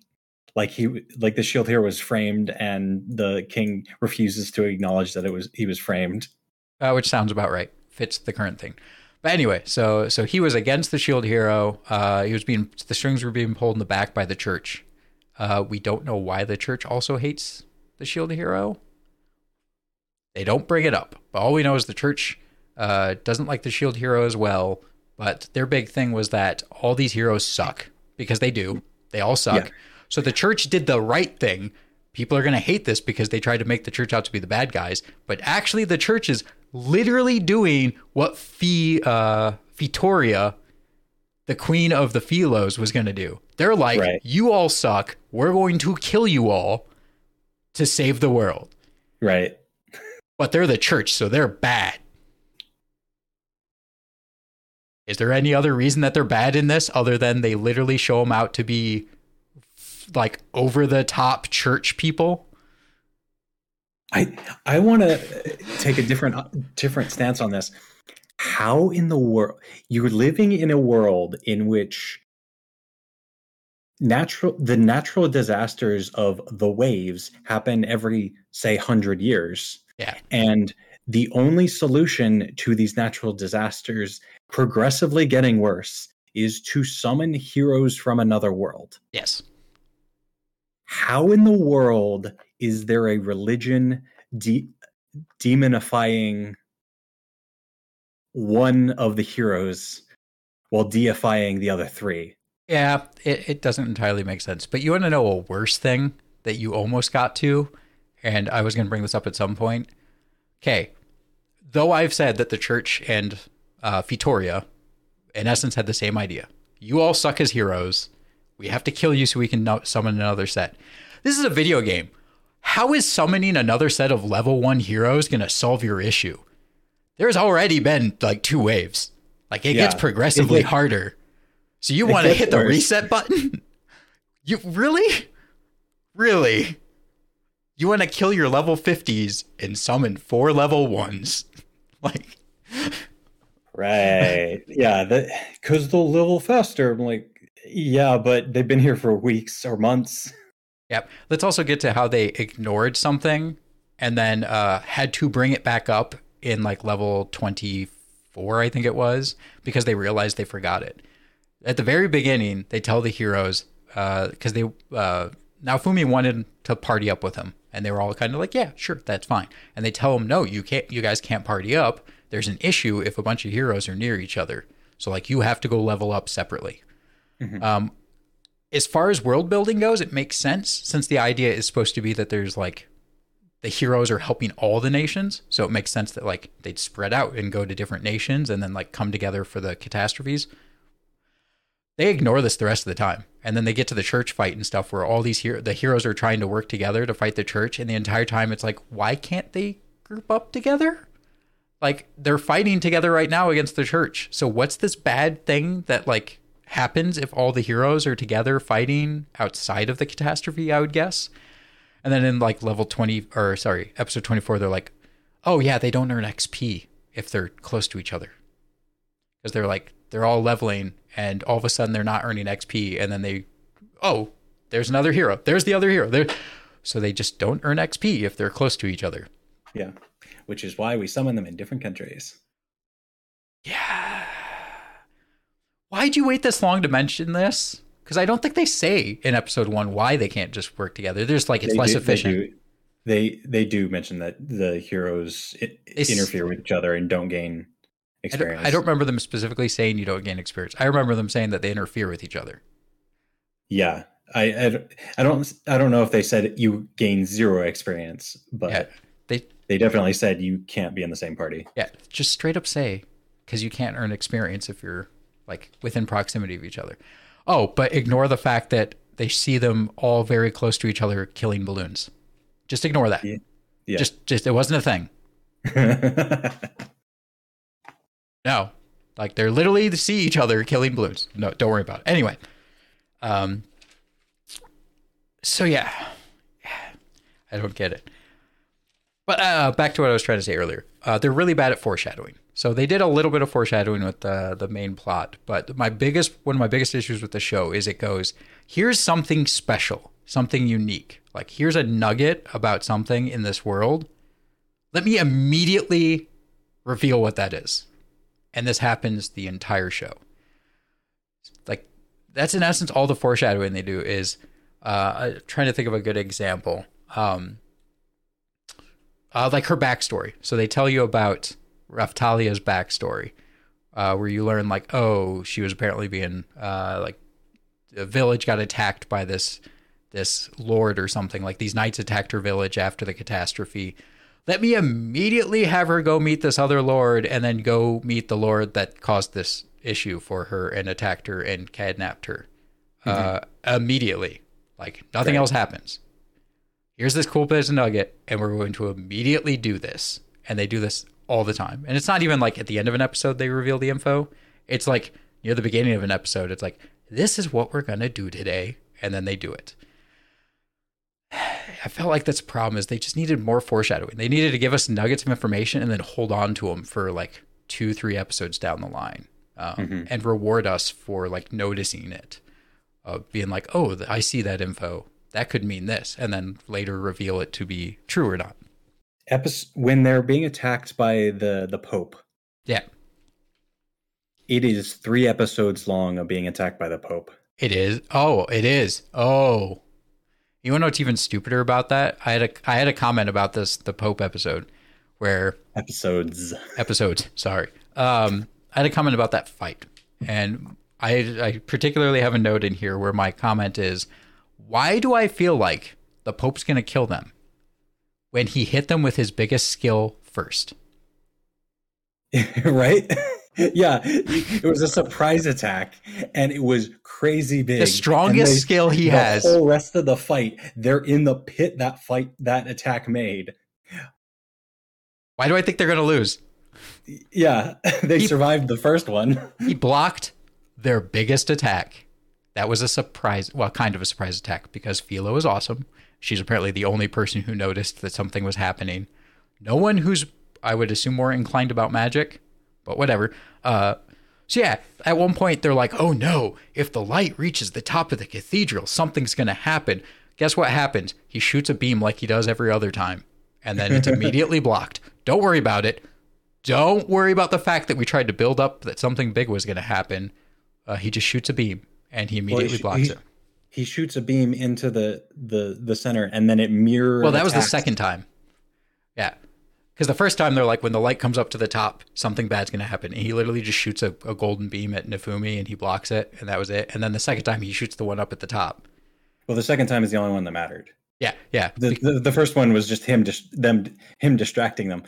like he like the shield hero was framed and the king refuses to acknowledge that it was he was framed. uh, which sounds about right. Fits the current thing. But anyway, so so he was against the shield hero. Uh, he was being the strings were being pulled in the back by the church. Uh, we don't know why the church also hates the shield hero. They don't bring it up, but all we know is the church uh, doesn't like the shield hero as well. But their big thing was that all these heroes suck because they do. They all suck. Yeah. So the church did the right thing. People are going to hate this because they tried to make the church out to be the bad guys, but actually the church is literally doing what Phi, uh, Fitoria, the queen of the Philos, was going to do. They're like, Right. you all suck. We're going to kill you all to save the world. Right. But they're the church, so they're bad. Is there any other reason that they're bad in this other than they literally show them out to be like over the top church people? I I want to take a different uh, different stance on this. How in the world you're living in a world in which natural the natural disasters of the waves happen every say 100 years. Yeah. And the only solution to these natural disasters progressively getting worse is to summon heroes from another world. Yes. How in the world is there a religion de- demonifying one of the heroes while deifying the other three? Yeah, it, it doesn't entirely make sense. But you want to know a worse thing that you almost got to? And I was going to bring this up at some point. Okay. Though I've said that the church and uh, Fitoria, in essence, had the same idea. You all suck as heroes. We have to kill you so we can summon another set. This is a video game. How is summoning another set of level one heroes going to solve your issue? There's already been like two waves. Like it Yeah. gets progressively It- harder. So you want to hit the worse. reset button? You really? Really? You want to kill your level 50s and summon four level ones? Like, Right. yeah, because they'll level faster. I'm like, yeah, but they've been here for weeks or months. Yep. Let's also get to how they ignored something and then uh, had to bring it back up in like level 24, I think it was, because they realized they forgot it. At the very beginning, they tell the heroes, because they, uh, Naofumi wanted to party up with him. And they were all kind of like, yeah, sure, that's fine. And they tell him, no, you can't, you guys can't party up. There's an issue if a bunch of heroes are near each other. So, like, you have to go level up separately. Um, as far as world building goes, it makes sense since the idea is supposed to be that there's like the heroes are helping all the nations. So it makes sense that like they'd spread out and go to different nations and then like come together for the catastrophes. They ignore this the rest of the time. And then they get to the church fight and stuff where all these hero- the heroes are trying to work together to fight the church. And the entire time it's like, why can't they group up together? Like they're fighting together right now against the church. So what's this bad thing that like happens if all the heroes are together fighting outside of the catastrophe, I would guess. And then in like level 20 or sorry, episode 24 they're like, "Oh yeah, they don't earn XP if they're close to each other." Cuz they're like they're all leveling and all of a sudden they're not earning XP and then they oh, there's another hero. There's the other hero. There so they just don't earn XP if they're close to each other. Yeah. Which is why we summon them in different countries. Yeah. Why'd you wait this long to mention this? Because I don't think they say in episode one why they can't just work together. There's like it's They less do- efficient. They do, they, they do mention that the heroes interfere with each other and don't gain I don't, experience. I don't remember them specifically saying you don't gain experience. I remember them saying that they interfere with each other. Yeah, I, I I don't I don't know if they said you gain zero experience, but Yeah, they they definitely said you can't be in the same party. yeah just straight up say because you can't earn experience if you're like within proximity of each other. Oh, but ignore the fact that they see them all very close to each other killing balloons. Just ignore that. Yeah. Yeah. Just just it wasn't a thing. No, like they're literally to see each other killing balloons. No, don't worry about it. Anyway, um, so yeah, I don't get it. But uh, back to what I was trying to say earlier. Uh, they're really bad at foreshadowing. So they did a little bit of foreshadowing with the the main plot, but my biggest one of my biggest issues with the show is it goes, here's something special, something unique. Like here's a nugget about something in this world. Let me immediately reveal what that is. And this happens the entire show. Like that's in essence all the foreshadowing they do is uh I'm trying to think of a good example. Um uh, like her backstory. So they tell you about Raphtalia's backstory, uh, where you learn like, oh, she was apparently being uh, like the village got attacked by this this lord or something. Like these knights attacked her village after the catastrophe. Let me immediately have her go meet this other lord, and then go meet the lord that caused this issue for her and attacked her and kidnapped her. Uh, immediately, like nothing Right. else happens here's this cool bit of nugget and we're going to immediately do this and they do this all the time and it's not even like at the end of an episode they reveal the info it's like near the beginning of an episode it's like this is what we're going to do today and then they do it I felt like that's a problem is they just needed more foreshadowing. They needed to give us nuggets of information and then hold on to them for like two, three episodes down the line, um, Mm-hmm. and reward us for like noticing it, uh, being like, "Oh, I see that info. That could mean this," and then later reveal it to be true or not. Epis- when they're being attacked by the the Pope, Yeah, it is three episodes long of being attacked by the Pope. it is. Oh, it is. Oh, you want to know what's even stupider about that? I had a I had a comment about this the Pope episode where Episodes. episodes. Sorry. Um, I had a comment about that fight, and I, I particularly have a note in here where my comment is, "Why do I feel like the Pope's going to kill them when he hit them with his biggest skill first? right? yeah, it was a surprise attack, and it was crazy big. The strongest they- skill he the has. whole rest of the fight, they're in the pit that fight that attack made. Why do I think they're going to lose? Yeah, they He- survived the first one. He blocked their biggest attack. That was a surprise, well, kind of a surprise attack because Philo is awesome. She's apparently the only person who noticed that something was happening. No one who's, I would assume, more inclined about magic, but whatever. Uh, so yeah, at one point they're like, "Oh no! If the light reaches the top of the cathedral, something's gonna happen." Guess what happens? He shoots a beam like he does every other time, and then it's immediately blocked. Don't worry about it. Don't worry about the fact that we tried to build up that something big was going to happen. Uh, he just shoots a beam and he immediately blocks he- it. He shoots a beam into the the the center, and then it mirrors Well, that was the second time. Yeah. Because the first time they're like, when the light comes up to the top, something bad's going to happen. And he literally just shoots a, a golden beam at Naofumi and he blocks it. And that was it. And then the second time he shoots the one up at the top. Well, the second time is the only one that mattered. Yeah. Yeah. The, the, the first one was just him, just them, him distracting them.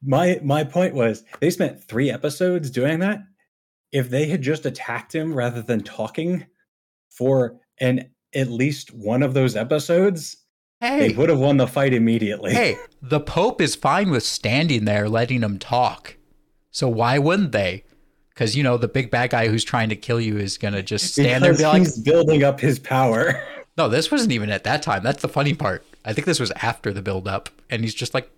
My my point was they spent three episodes doing that. If they had just attacked him rather than talking for an at least one of those episodes, hey. they would have won the fight immediately. hey, the Pope is fine with standing there letting them talk. So why wouldn't they? Because, you know, the big bad guy who's trying to kill you is going to just stand there and because be like, he's building up his power. No, this wasn't even at that time. That's the funny part. I think this was after the build up. And he's just like,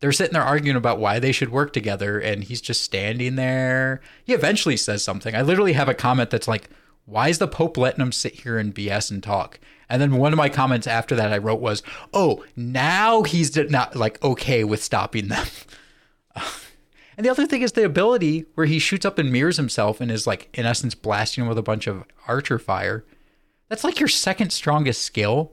they're sitting there arguing about why they should work together. And he's just standing there. He eventually says something. I literally have a comment that's like, why is the Pope letting him sit here and BS and talk? And then one of my comments after that I wrote was, oh, now he's not like okay with stopping them. and the other thing is the ability where he shoots up and mirrors himself and is like, in essence, blasting him with a bunch of archer fire. That's like your second strongest skill.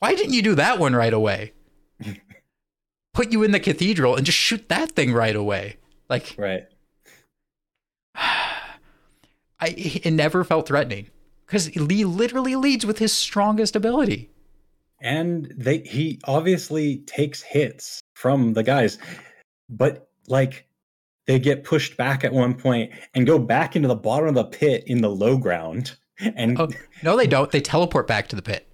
Why didn't you do that one right away? Put you in the cathedral and just shoot that thing right away. Like right. I it never felt threatening because Lee literally leads with his strongest ability. and they he obviously takes hits from the guys but like they get pushed back at one point and go back into the bottom of the pit in the low ground and Oh no, they don't. They teleport back to the pit.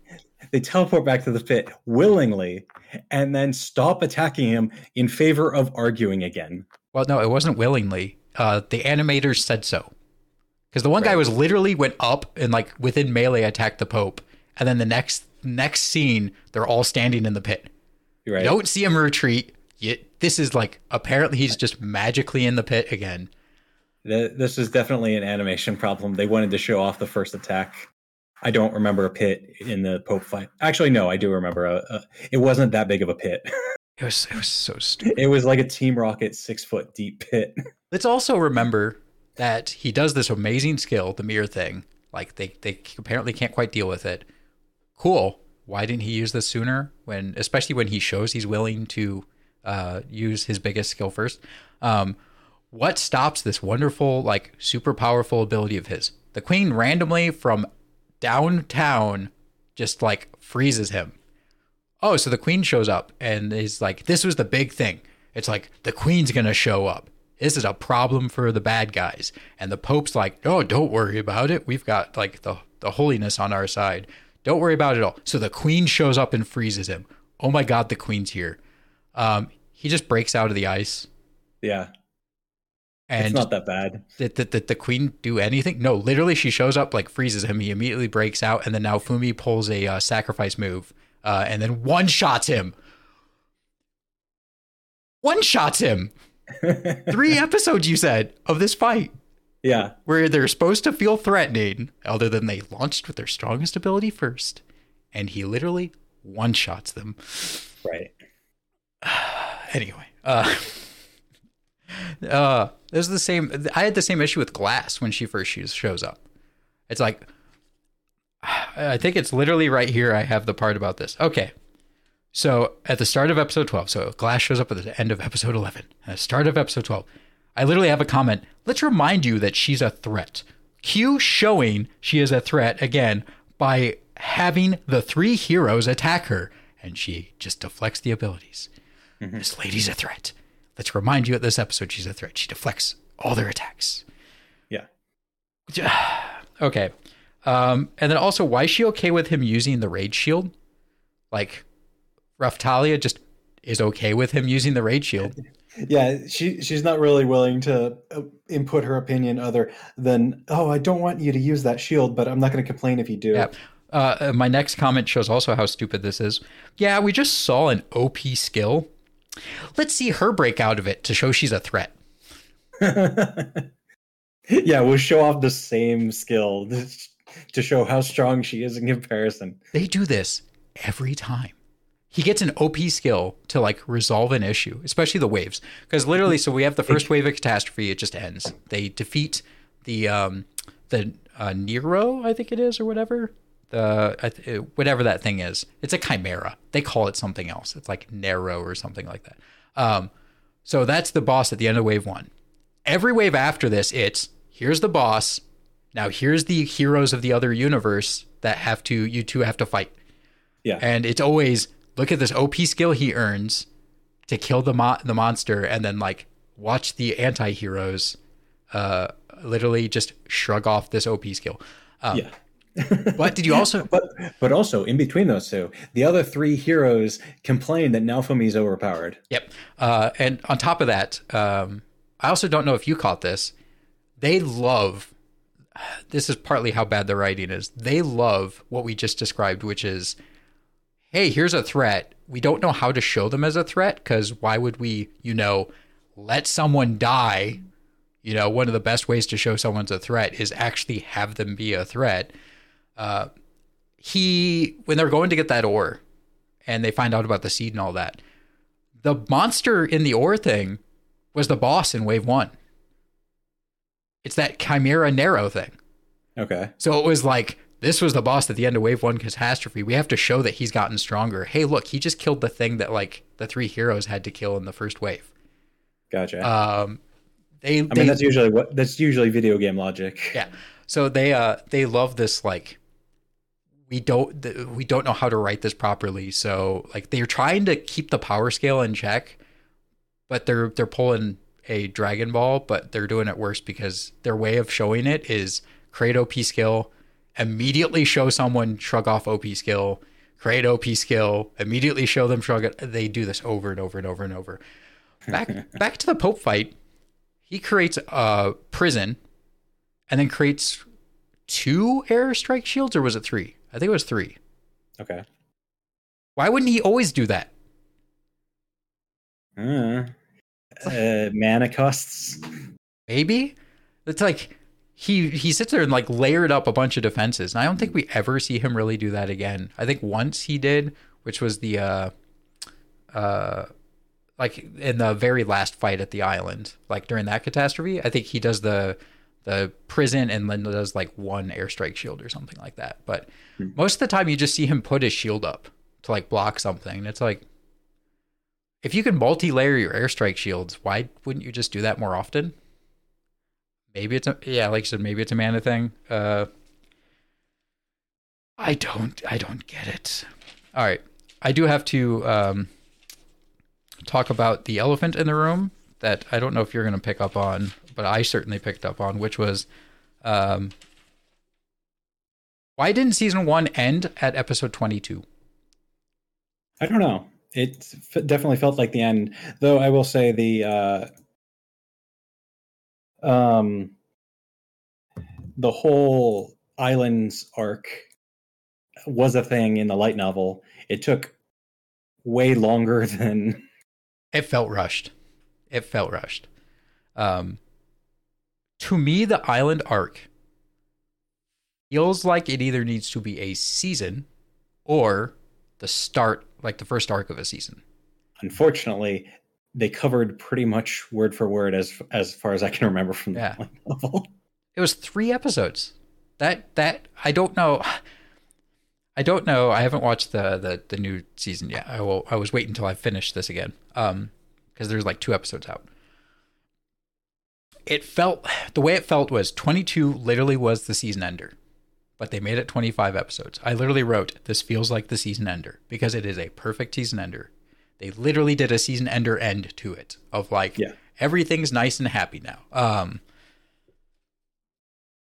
they teleport back to the pit willingly and then stop attacking him in favor of arguing again Well, no, it wasn't willingly. Uh, the animators said so. Because the one guy was literally went up and like within melee attacked the Pope, and then the next next scene they're all standing in the pit. right You don't see him retreat. You, this is like apparently he's just magically in the pit again. Th- this is definitely an animation problem they wanted to show off the first attack i don't remember a pit in the pope fight actually no i do remember a, a it wasn't that big of a pit It was it was so stupid. it was like a team rocket six foot deep pit Let's also remember that he does this amazing skill, the mirror thing. Like they they apparently can't quite deal with it. Cool. Why didn't he use this sooner? When especially when he shows he's willing to uh, use his biggest skill first. Um, what stops this wonderful, like super powerful ability of his? The queen randomly from downtown just like freezes him. Oh, so the queen shows up and is like, this was the big thing. It's like the queen's gonna show up. This is a problem for the bad guys. And the Pope's like, no, don't worry about it. We've got like the the holiness on our side. Don't worry about it all. So the queen shows up and freezes him. Oh my god, the queen's here. Um, he just breaks out of the ice. yeah And it's not that bad did, did, did the queen do anything? No, literally, she shows up, like freezes him. He immediately breaks out, and then Naofumi pulls a uh, sacrifice move uh, and then one shots him. One shots him. Three episodes, you said, of this fight yeah. where they're supposed to feel threatening, other than they launched with their strongest ability first, and he literally one shots them. Right. anyway, uh, uh, this is the same. I had the same issue with Glass when she first shows up. It's like, I think it's literally right here. I have the part about this. Okay. So at the start of episode 12, so Glass shows up at the end of episode 11. At the start of episode 12, I literally have a comment. Let's remind you that she's a threat. Q showing she is a threat again by having the three heroes attack her, and she just deflects the abilities. Mm-hmm. This lady's a threat. Let's remind you at this episode she's a threat. She deflects all their attacks. Yeah. okay. Um, and then also, why is she okay with him using the rage shield? Like, Raphtalia just is okay with him using the rage shield. yeah, she she's not really willing to uh, input her opinion other than, oh, I don't want you to use that shield, but I'm not going to complain if you do. Yeah. Uh, uh, my next comment shows also how stupid this is. Yeah, we just saw an OP skill. Let's see her break out of it to show she's a threat. yeah, we'll show off the same skill to show how strong she is in comparison. They do this every time. He gets an OP skill to like resolve an issue, especially the waves. Because literally, so we have the first wave of catastrophe, it just ends. They defeat the um the uh, Nero, I think it is, or whatever. The whatever that thing is. It's a chimera. They call it something else. It's like Nero or something like that. Um, so that's the boss at the end of wave one. Every wave after this, it's here's the boss. Now here's the heroes of the other universe that have to you two have to fight. Yeah. And it's always look at this OP skill he earns to kill the mo- the monster, and then like watch the anti-heroes uh, literally just shrug off this OP skill. Um, yeah. but did you also? but but also in between those two, the other three heroes complain that Naofumi is overpowered. Yep. Uh, and on top of that, um, I also don't know if you caught this. They love. This is partly how bad the writing is. They love what we just described, which is, hey, here's a threat. We don't know how to show them as a threat because why would we, you know, let someone die? You know, one of the best ways to show someone's a threat is actually have them be a threat uh, he when they're going to get that ore and they find out about the seed and all that the monster in the ore thing was the boss in wave one it's that chimera Nero thing okay so it was like this was the boss at the end of wave one catastrophe we have to show that he's gotten stronger hey look he just killed the thing that like the three heroes had to kill in the first wave gotcha um they, I they, mean that's usually what that's usually video game logic. Yeah. So they uh they love this like we don't we don't know how to write this properly. So like they're trying to keep the power scale in check, but they're they're pulling a Dragon Ball, but they're doing it worse because their way of showing it is create OP skill, immediately show someone shrug off OP skill, create OP skill, immediately show them shrug it. They do this over and over and over and over. Back back to the Pope fight, he creates a prison and then creates two air strike shields or was it three? I think it was three. Okay. Why wouldn't he always do that? Uh, uh, mana costs. Maybe it's like he he sits there and like layered up a bunch of defenses, and I don't think we ever see him really do that again. I think once he did, which was the uh uh like in the very last fight at the island, like during that catastrophe. I think he does the the prison and then does like one airstrike shield or something like that. But hmm. most of the time, you just see him put his shield up to like block something. it's like, if you can multi-layer your airstrike shields, why wouldn't you just do that more often? Maybe it's a yeah, like I said, maybe it's a mana thing. Uh, I don't, I don't get it. All right, I do have to um, talk about the elephant in the room that I don't know if you're going to pick up on but I certainly picked up on, which was um, why didn't season one end at episode 22? I don't know. It definitely felt like the end, though. I will say the uh, um, the whole islands arc was a thing in the light novel, it took way longer than it felt rushed. It felt rushed. Um, to me, the island arc feels like it either needs to be a season or the start, like the first arc of a season. Unfortunately, they covered pretty much word for word as as far as I can remember from the Yeah. novel. It was three episodes. That that I don't know. I don't know. I haven't watched the the, the new season yet. I will. I was waiting until I finish this again. Um, because there's like two episodes out. It felt the way it felt was 22 literally was the season ender, but they made it 25 episodes. I literally wrote this feels like the season ender because it is a perfect season ender. They literally did a season ender end to it of like Yeah. everything's nice and happy now. Um,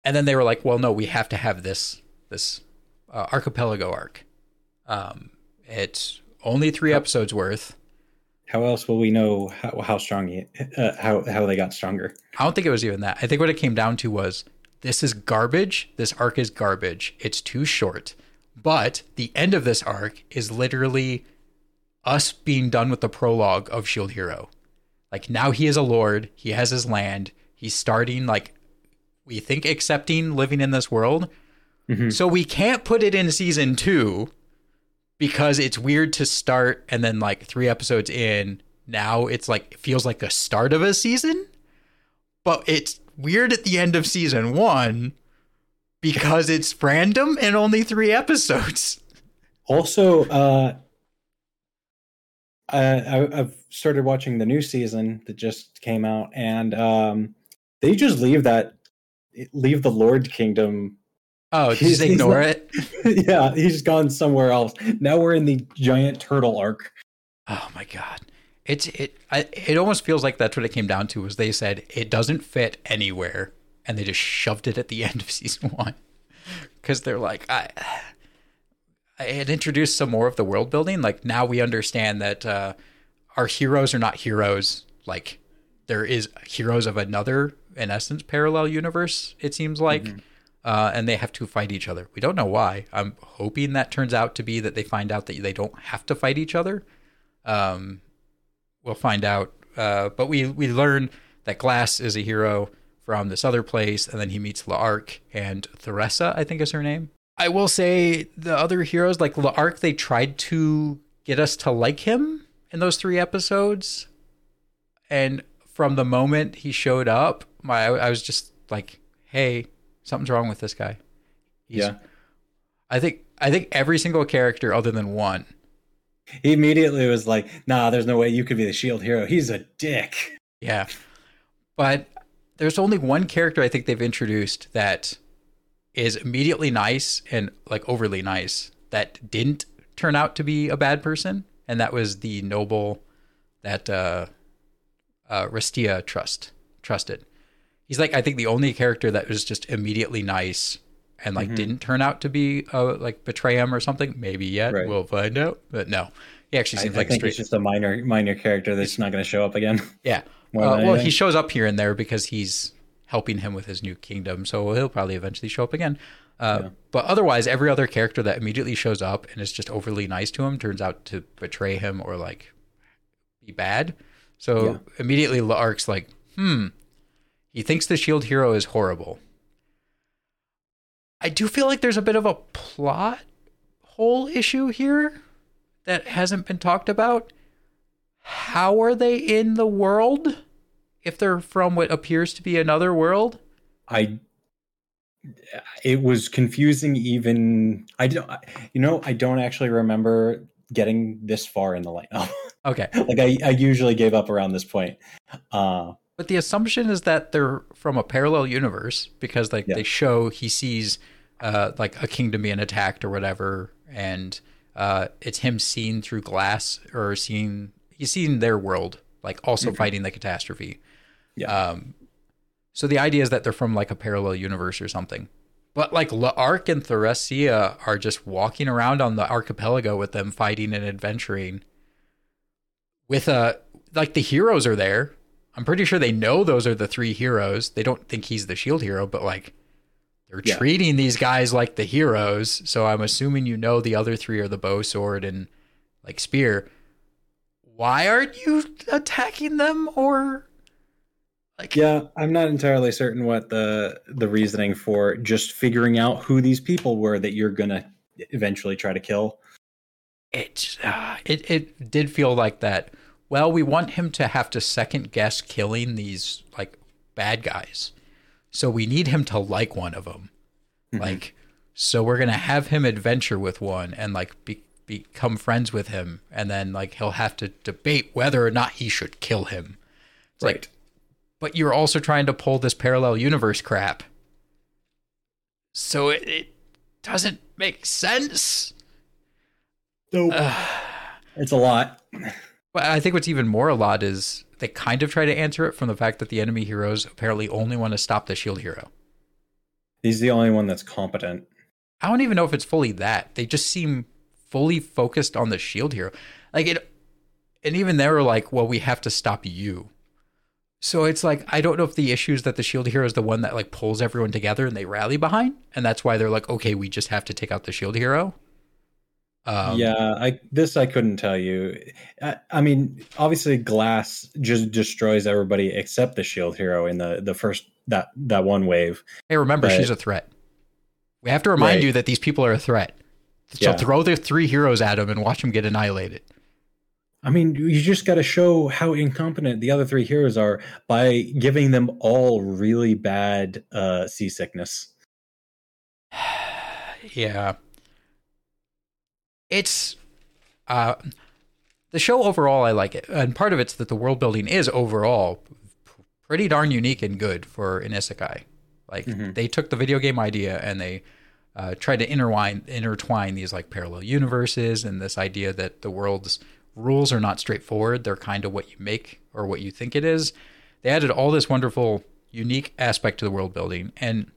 and then they were like, "Well, no, we have to have this this uh, archipelago arc. Um, it's only three episodes worth. How else will we know how, how strong he, uh, how how they got stronger? I don't think it was even that. I think what it came down to was this is garbage. This arc is garbage. It's too short. But the end of this arc is literally us being done with the prologue of Shield Hero. Like now he is a lord. He has his land. He's starting like we think accepting living in this world. Mhm. So we can't put it in season two because it's weird to start and then like three episodes in. Now it's like it feels like the start of a season, but it's weird at the end of season one because it's random and only three episodes. Also, uh, I, I, I've started watching the new season that just came out, and um, they just leave that leave the Lord Kingdom. Oh, just he's ignore not- it. yeah, he's gone somewhere else. Now we're in the giant turtle arc. Oh my god. It's it I, it almost feels like that's what it came down to was they said it doesn't fit anywhere and they just shoved it at the end of season 1 cuz they're like I I had introduced some more of the world building. Like now we understand that uh our heroes are not heroes. Like there is heroes of another in essence parallel universe it seems like. Uh, and they have to fight each other. We don't know why. I'm hoping that turns out to be that they find out that they don't have to fight each other. Um, we'll find out. Uh, but we we learn that Glass is a hero from this other place, and then he meets La'arc and Theresa, I think is her name. I will say the other heroes, like La'arc, they tried to get us to like him in those three episodes, and from the moment he showed up, my I was just like, hey, something's wrong with this guy. He's- Yeah, I think I think every single character other than one he immediately was like, "Nah, there's no way you could be the Shield hero. He's a dick." Yeah. But there's only one character I think they've introduced that is immediately nice and like overly nice that didn't turn out to be a bad person. And that was the noble that uh, uh, Restia trust trusted. He's like I think the only character that was just immediately nice and like Mhm. didn't turn out to be uh, like betray him or something. Maybe yet Right. we'll find out. But no, he actually seems I like a think straight. he's just a minor minor character that's not going to show up again. Yeah. Uh, well, he shows up here and there because he's helping him with his new kingdom, so he'll probably eventually show up again. Uh, Yeah. But otherwise, every other character that immediately shows up and is just overly nice to him turns out to betray him or like be bad. So Yeah. immediately, La'arc's like, hmm, he thinks the shield hero is horrible. I do feel like there's a bit of a plot hole issue here that hasn't been talked about. How are they in the world if they're from what appears to be another world? I it was confusing even I don't you know I don't actually remember getting this far in the light novel. Okay. like I, I usually gave up around this point. Uh But the assumption is that they're from a parallel universe because like Yeah. they show he sees uh like a kingdom being attacked or whatever and uh it's him seen through glass or seeing he's seen their world like also Mhm. fighting the catastrophe. Yeah. Um so the idea is that they're from like a parallel universe or something. But like La'arc and Theresia are just walking around on the archipelago with them fighting and adventuring with a like the heroes are there. I'm pretty sure they know those are the three heroes. They don't think he's the shield hero, but like they're Yeah. treating these guys like the heroes. So I'm assuming you know the other three are the bow, sword, and like spear. Why aren't you attacking them or like Yeah, I'm not entirely certain what the the reasoning for just figuring out who these people were that you're gonna eventually try to kill. it, uh, it it did feel like that. Well, we want him to have to second guess killing these like bad guys, so we need him to like one of them. Mhm. Like, so we're gonna have him adventure with one and like be, become friends with him, and then like he'll have to debate whether or not he should kill him. It's right. like, but you're also trying to pull this parallel universe crap, so it, it doesn't make sense. Nope. it's a lot. But I think what's even more a lot is they kind of try to answer it from the fact that the enemy heroes apparently only want to stop the shield hero. He's the only one that's competent. I don't even know if it's fully that. They just seem fully focused on the shield hero. Like it and even they were like, well, we have to stop you. So it's like I don't know if the issue is that the shield hero is the one that like pulls everyone together and they rally behind, and that's why they're like, okay, we just have to take out the shield hero. Um, yeah, I this I couldn't tell you. I, I mean, obviously, Glass just destroys everybody except the Shield Hero in the the first that that one wave. Hey, remember, But- she's a threat. We have to remind Right. you that these people are a threat. So Yeah. throw the three heroes at them and watch them get annihilated. I mean, you just got to show how incompetent the other three heroes are by giving them all really bad uh, seasickness. yeah. It's uh the show overall I like it. And part of it's that the world building is overall pretty darn unique and good for an isekai. Like Mhm. they took the video game idea and they uh, tried to intertwine intertwine these like parallel universes and this idea that the world's rules are not straightforward. They're kind of what you make or what you think it is. They added all this wonderful, unique aspect to the world building. And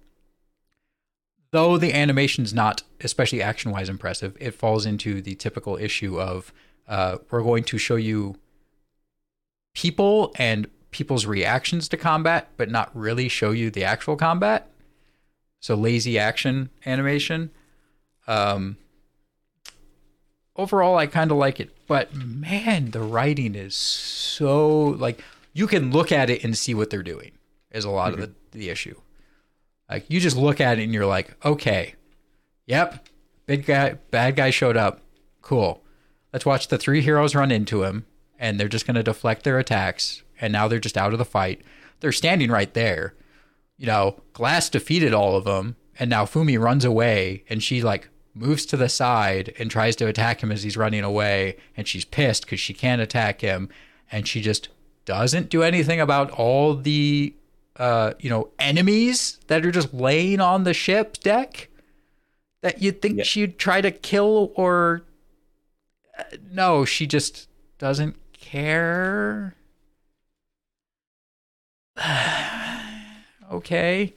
though the animation's not especially action wise impressive, it falls into the typical issue of uh, we're going to show you people and people's reactions to combat, but not really show you the actual combat. So lazy action animation. Um, overall, I kind of like it, but man, the writing is so like you can look at it and see what they're doing. Is a lot of the mm-hmm. the issue. Like you just look at it and you're like, okay, yep, big guy, bad guy showed up. Cool. Let's watch the three heroes run into him, and they're just gonna deflect their attacks. And now they're just out of the fight. They're standing right there. You know, Glass defeated all of them, and Naofumi runs away, and she like moves to the side and tries to attack him as he's running away, and she's pissed because she can't attack him, and she just doesn't do anything about all the uh, you know, enemies that are just laying on the ship deck that you'd think Yeah. she'd try to kill or uh, no, she just doesn't care. okay.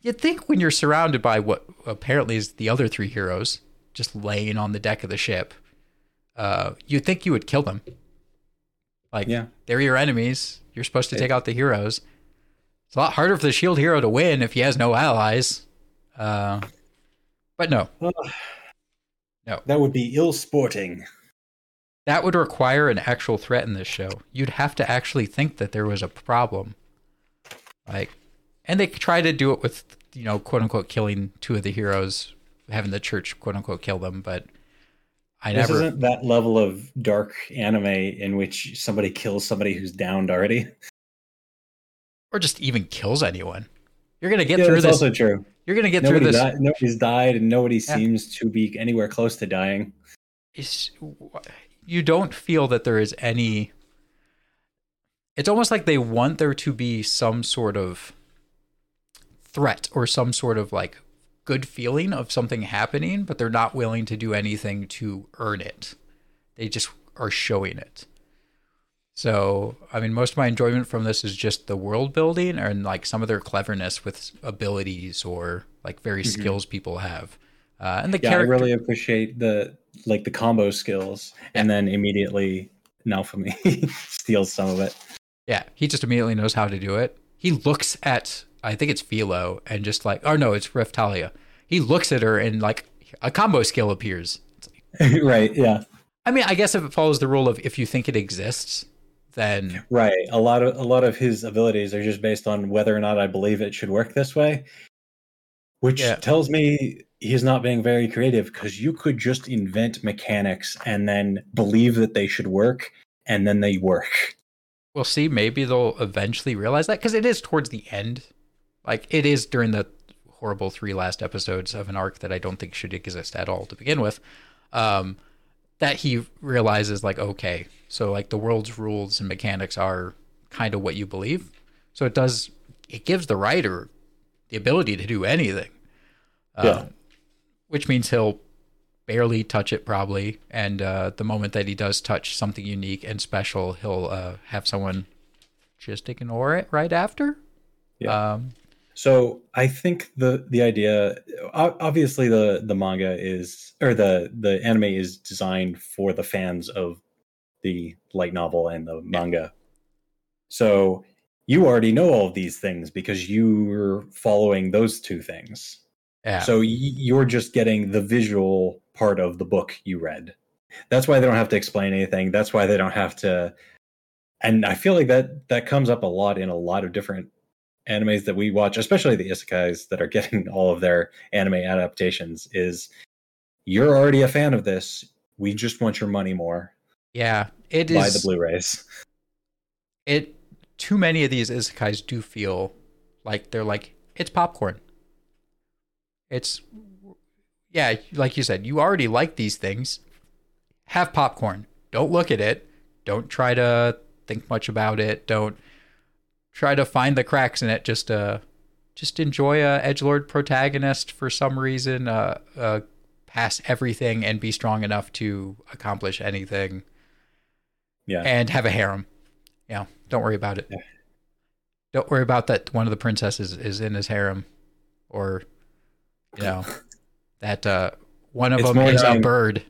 You'd think when you're surrounded by what apparently is the other three heroes just laying on the deck of the ship, uh, you'd think you would kill them. Like, Yeah. they're your enemies. You're supposed to take out the heroes. It's a lot harder for the shield hero to win if he has no allies. Uh, but no, No. That would be ill sporting. that would require an actual threat in this show. You'd have to actually think that there was a problem. Like, and they try to do it with, you know, quote unquote, killing two of the heroes, having the church, quote unquote, kill them. But I This never. isn't that level of dark anime in which somebody kills somebody who's downed already. or just even kills anyone. You're gonna get yeah, through that's this. also true. you're gonna get Nobody through this. nobody's died, and nobody Yeah. seems to be anywhere close to dying. It's, you don't feel that there is any. It's almost like they want there to be some sort of threat or some sort of like good feeling of something happening, but they're not willing to do anything to earn it. They just are showing it. So, I mean, most of my enjoyment from this is just the world building and like some of their cleverness with abilities or like various Mhm. skills people have. Uh, and the Yeah, character. I really appreciate the like the combo skills, and then immediately Naofumi steals some of it. Yeah, he just immediately knows how to do it. He looks at I think it's Philo, and just like, oh no, it's Raphtalia. He looks at her and like a combo skill appears. right. Yeah. I mean, I guess if it follows the rule of if you think it exists, then right. A lot of a lot of his abilities are just based on whether or not I believe it should work this way, which Yeah. tells me he's not being very creative because you could just invent mechanics and then believe that they should work, and then they work. we'll see. Maybe they'll eventually realize that because it is towards the end. Like it is during the horrible three last episodes of an arc that I don't think should exist at all to begin with. Um, that he realizes like okay, so like the world's rules and mechanics are kind of what you believe. So it does. It gives the writer the ability to do anything. Yeah. Um, which means he'll barely touch it probably and uh, the moment that he does touch something unique and special he'll uh, have someone just ignore it right after Yeah. um, So I think the the idea, obviously the the manga is or the the anime is designed for the fans of the light novel and the manga. So you already know all of these things because you're following those two things. yeah So y- you're just getting the visual part of the book you read. That's why they don't have to explain anything. That's why they don't have to. And I feel like that that comes up a lot in a lot of different animes that we watch, especially the isekais that are getting all of their anime adaptations. Is you're already a fan of this. We just want your money more. yeah it Buy is the Blu-rays. it too many of these isekais do feel like they're like it's popcorn it's yeah like you said you already like these things have popcorn don't look at it don't try to think much about it don't try to find the cracks in it just uh just enjoy a edge lord protagonist for some reason uh uh pass everything and be strong enough to accomplish anything Yeah. and have a harem. Yeah, don't worry about it. Yeah. Don't worry about that. One of the princesses is in his harem, or you know that uh, one of It's them is a bird.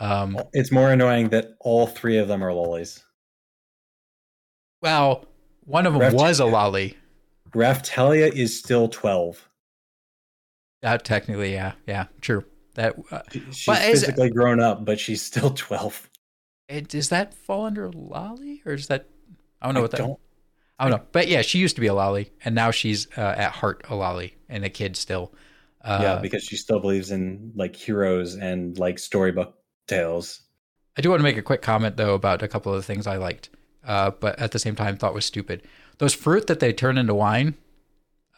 Um, It's more annoying that all three of them are lollies. well, one of them Reft- was a lolly. Raphtalia is still 12. That technically, yeah, yeah, true. That uh, She's But is- physically grown up, but she's still 12. it, does that fall under lolly or is that? I don't know I what that. don't- I don't know, but yeah, she used to be a lolly, and now she's uh, at heart a lolly and a kid still. Uh, yeah, because she still believes in like heroes and like storybook tales. I do want to make a quick comment though about a couple of the things I liked, uh, but at the same time thought was stupid. Those fruit that they turn into wine,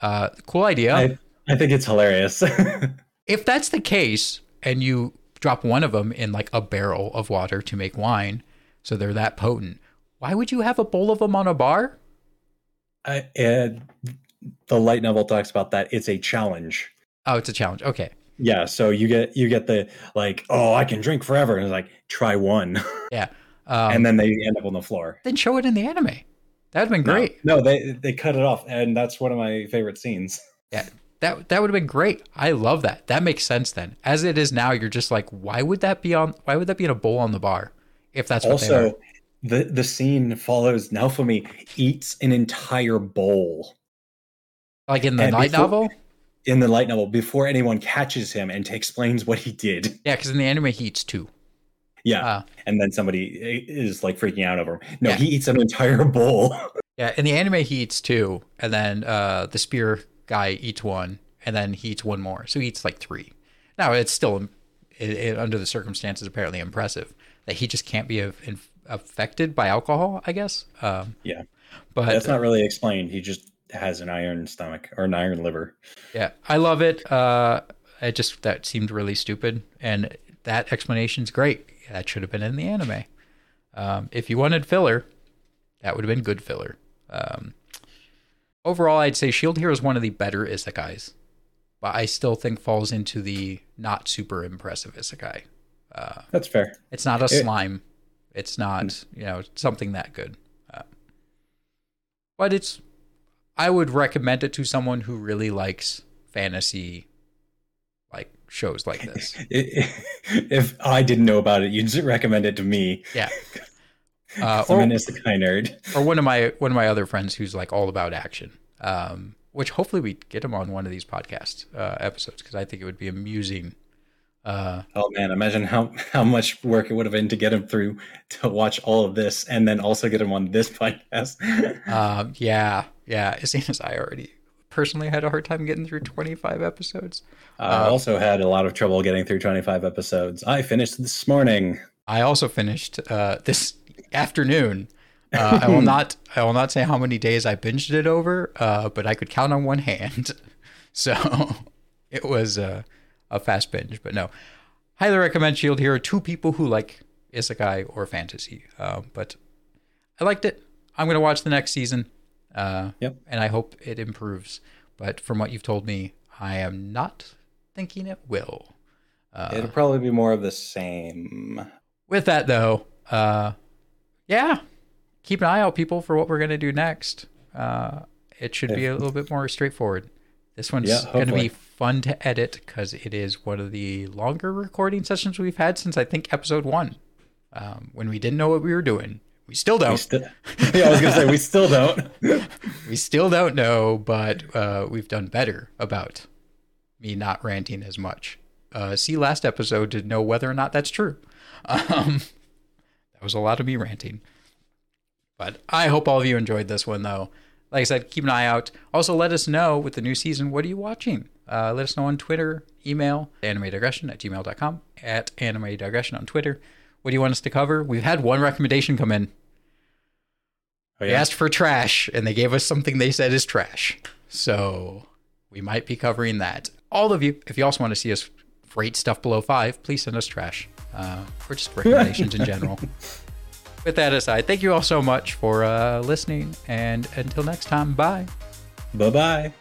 uh, cool idea. I, I think it's hilarious. if that's the case, and you drop one of them in like a barrel of water to make wine, so they're that potent, why would you have a bowl of them on a bar? I, and the light novel talks about that. It's a challenge. Oh, it's a challenge. Okay, Yeah, so you get you get the like, oh, I can drink forever, and it's like try one, yeah. Um, and then they end up on the floor. then show it in the anime. That'd have been great. No, they they cut it off, and that's one of my favorite scenes. Yeah, that that would have been great. I love that. That makes sense then. As it is now, you're just like, why would that be on? Why would that be in a bowl on the bar? If that's what they are. also, the the scene follows Naofumi eats an entire bowl Like in the and light before- novel? in the light novel before anyone catches him and explains what he did. Yeah, because in the anime he eats two. Yeah, Uh, and then somebody is like freaking out over him. No, Yeah. he eats an entire bowl. yeah, in the anime he eats two, and then uh, the spear guy eats one, and then he eats one more, so he eats like three. Now it's still, it, it, under the circumstances, apparently impressive that he just can't be affected by alcohol. I guess. Um, Yeah. but That's not really explained. He just has an iron stomach or an iron liver. Yeah, I love it. Uh, it just that seemed really stupid, and that explanation's great. That should have been in the anime. Um, if you wanted filler, that would have been good filler. Um, overall, I'd say Shield Hero is one of the better isekais, but I still think falls into the not super impressive isekai. Uh, That's fair. it's not a It- slime. It's not you know something that good. Uh, but it's. I would recommend it to someone who really likes fantasy, shows like this. if I didn't know about it, you'd recommend it to me. Yeah. Uh, or, an isekai nerd. or one of my one of my other friends who's like all about action. Um, which hopefully we get him on one of these podcast uh, episodes because I think it would be amusing. Uh, oh man, imagine how how much work it would have been to get him through to watch all of this and then also get him on this podcast. um, yeah, yeah. As soon as I already personally had a hard time getting through 25 episodes. I um, also had a lot of trouble getting through 25 episodes. I finished this morning. I also finished uh, this afternoon. Uh, I will not. I will not say how many days I binged it over, uh, but I could count on one hand. So it was a fast binge. But no, highly recommend Shield Hero. Two people who like isekai or fantasy. Uh, but I liked it. I'm going to watch the next season. Uh, yep. And I hope it improves. But from what you've told me, I am not thinking it will. Uh, It'll probably be more of the same. With that, though, uh, yeah, keep an eye out, people, for what we're going to do next. Uh, it should be a little bit more straightforward. This one's yeah, going to be fun to edit because it is one of the longer recording sessions we've had since I think episode one, um, when we didn't know what we were doing. We still don't. We still, yeah, I was to say we still don't. we still don't know, but uh, we've done better about me not ranting as much. Uh, see last episode to know whether or not that's true. Um, that was a lot of me ranting. But I hope all of you enjoyed this one, though. Like I said, keep an eye out. Also, let us know with the new season, what are you watching? Uh, let us know on Twitter, email, animedigression at gmail.com, at animedigression on Twitter. What do you want us to cover? We've had one recommendation come in. Oh, yeah? We asked for trash, and they gave us something they said is trash. So we might be covering that. All of you, if you also want to see us rate stuff below five, please send us trash uh, or just recommendations in general. with that aside, thank you all so much for uh, listening. And until next time, bye. Bye bye.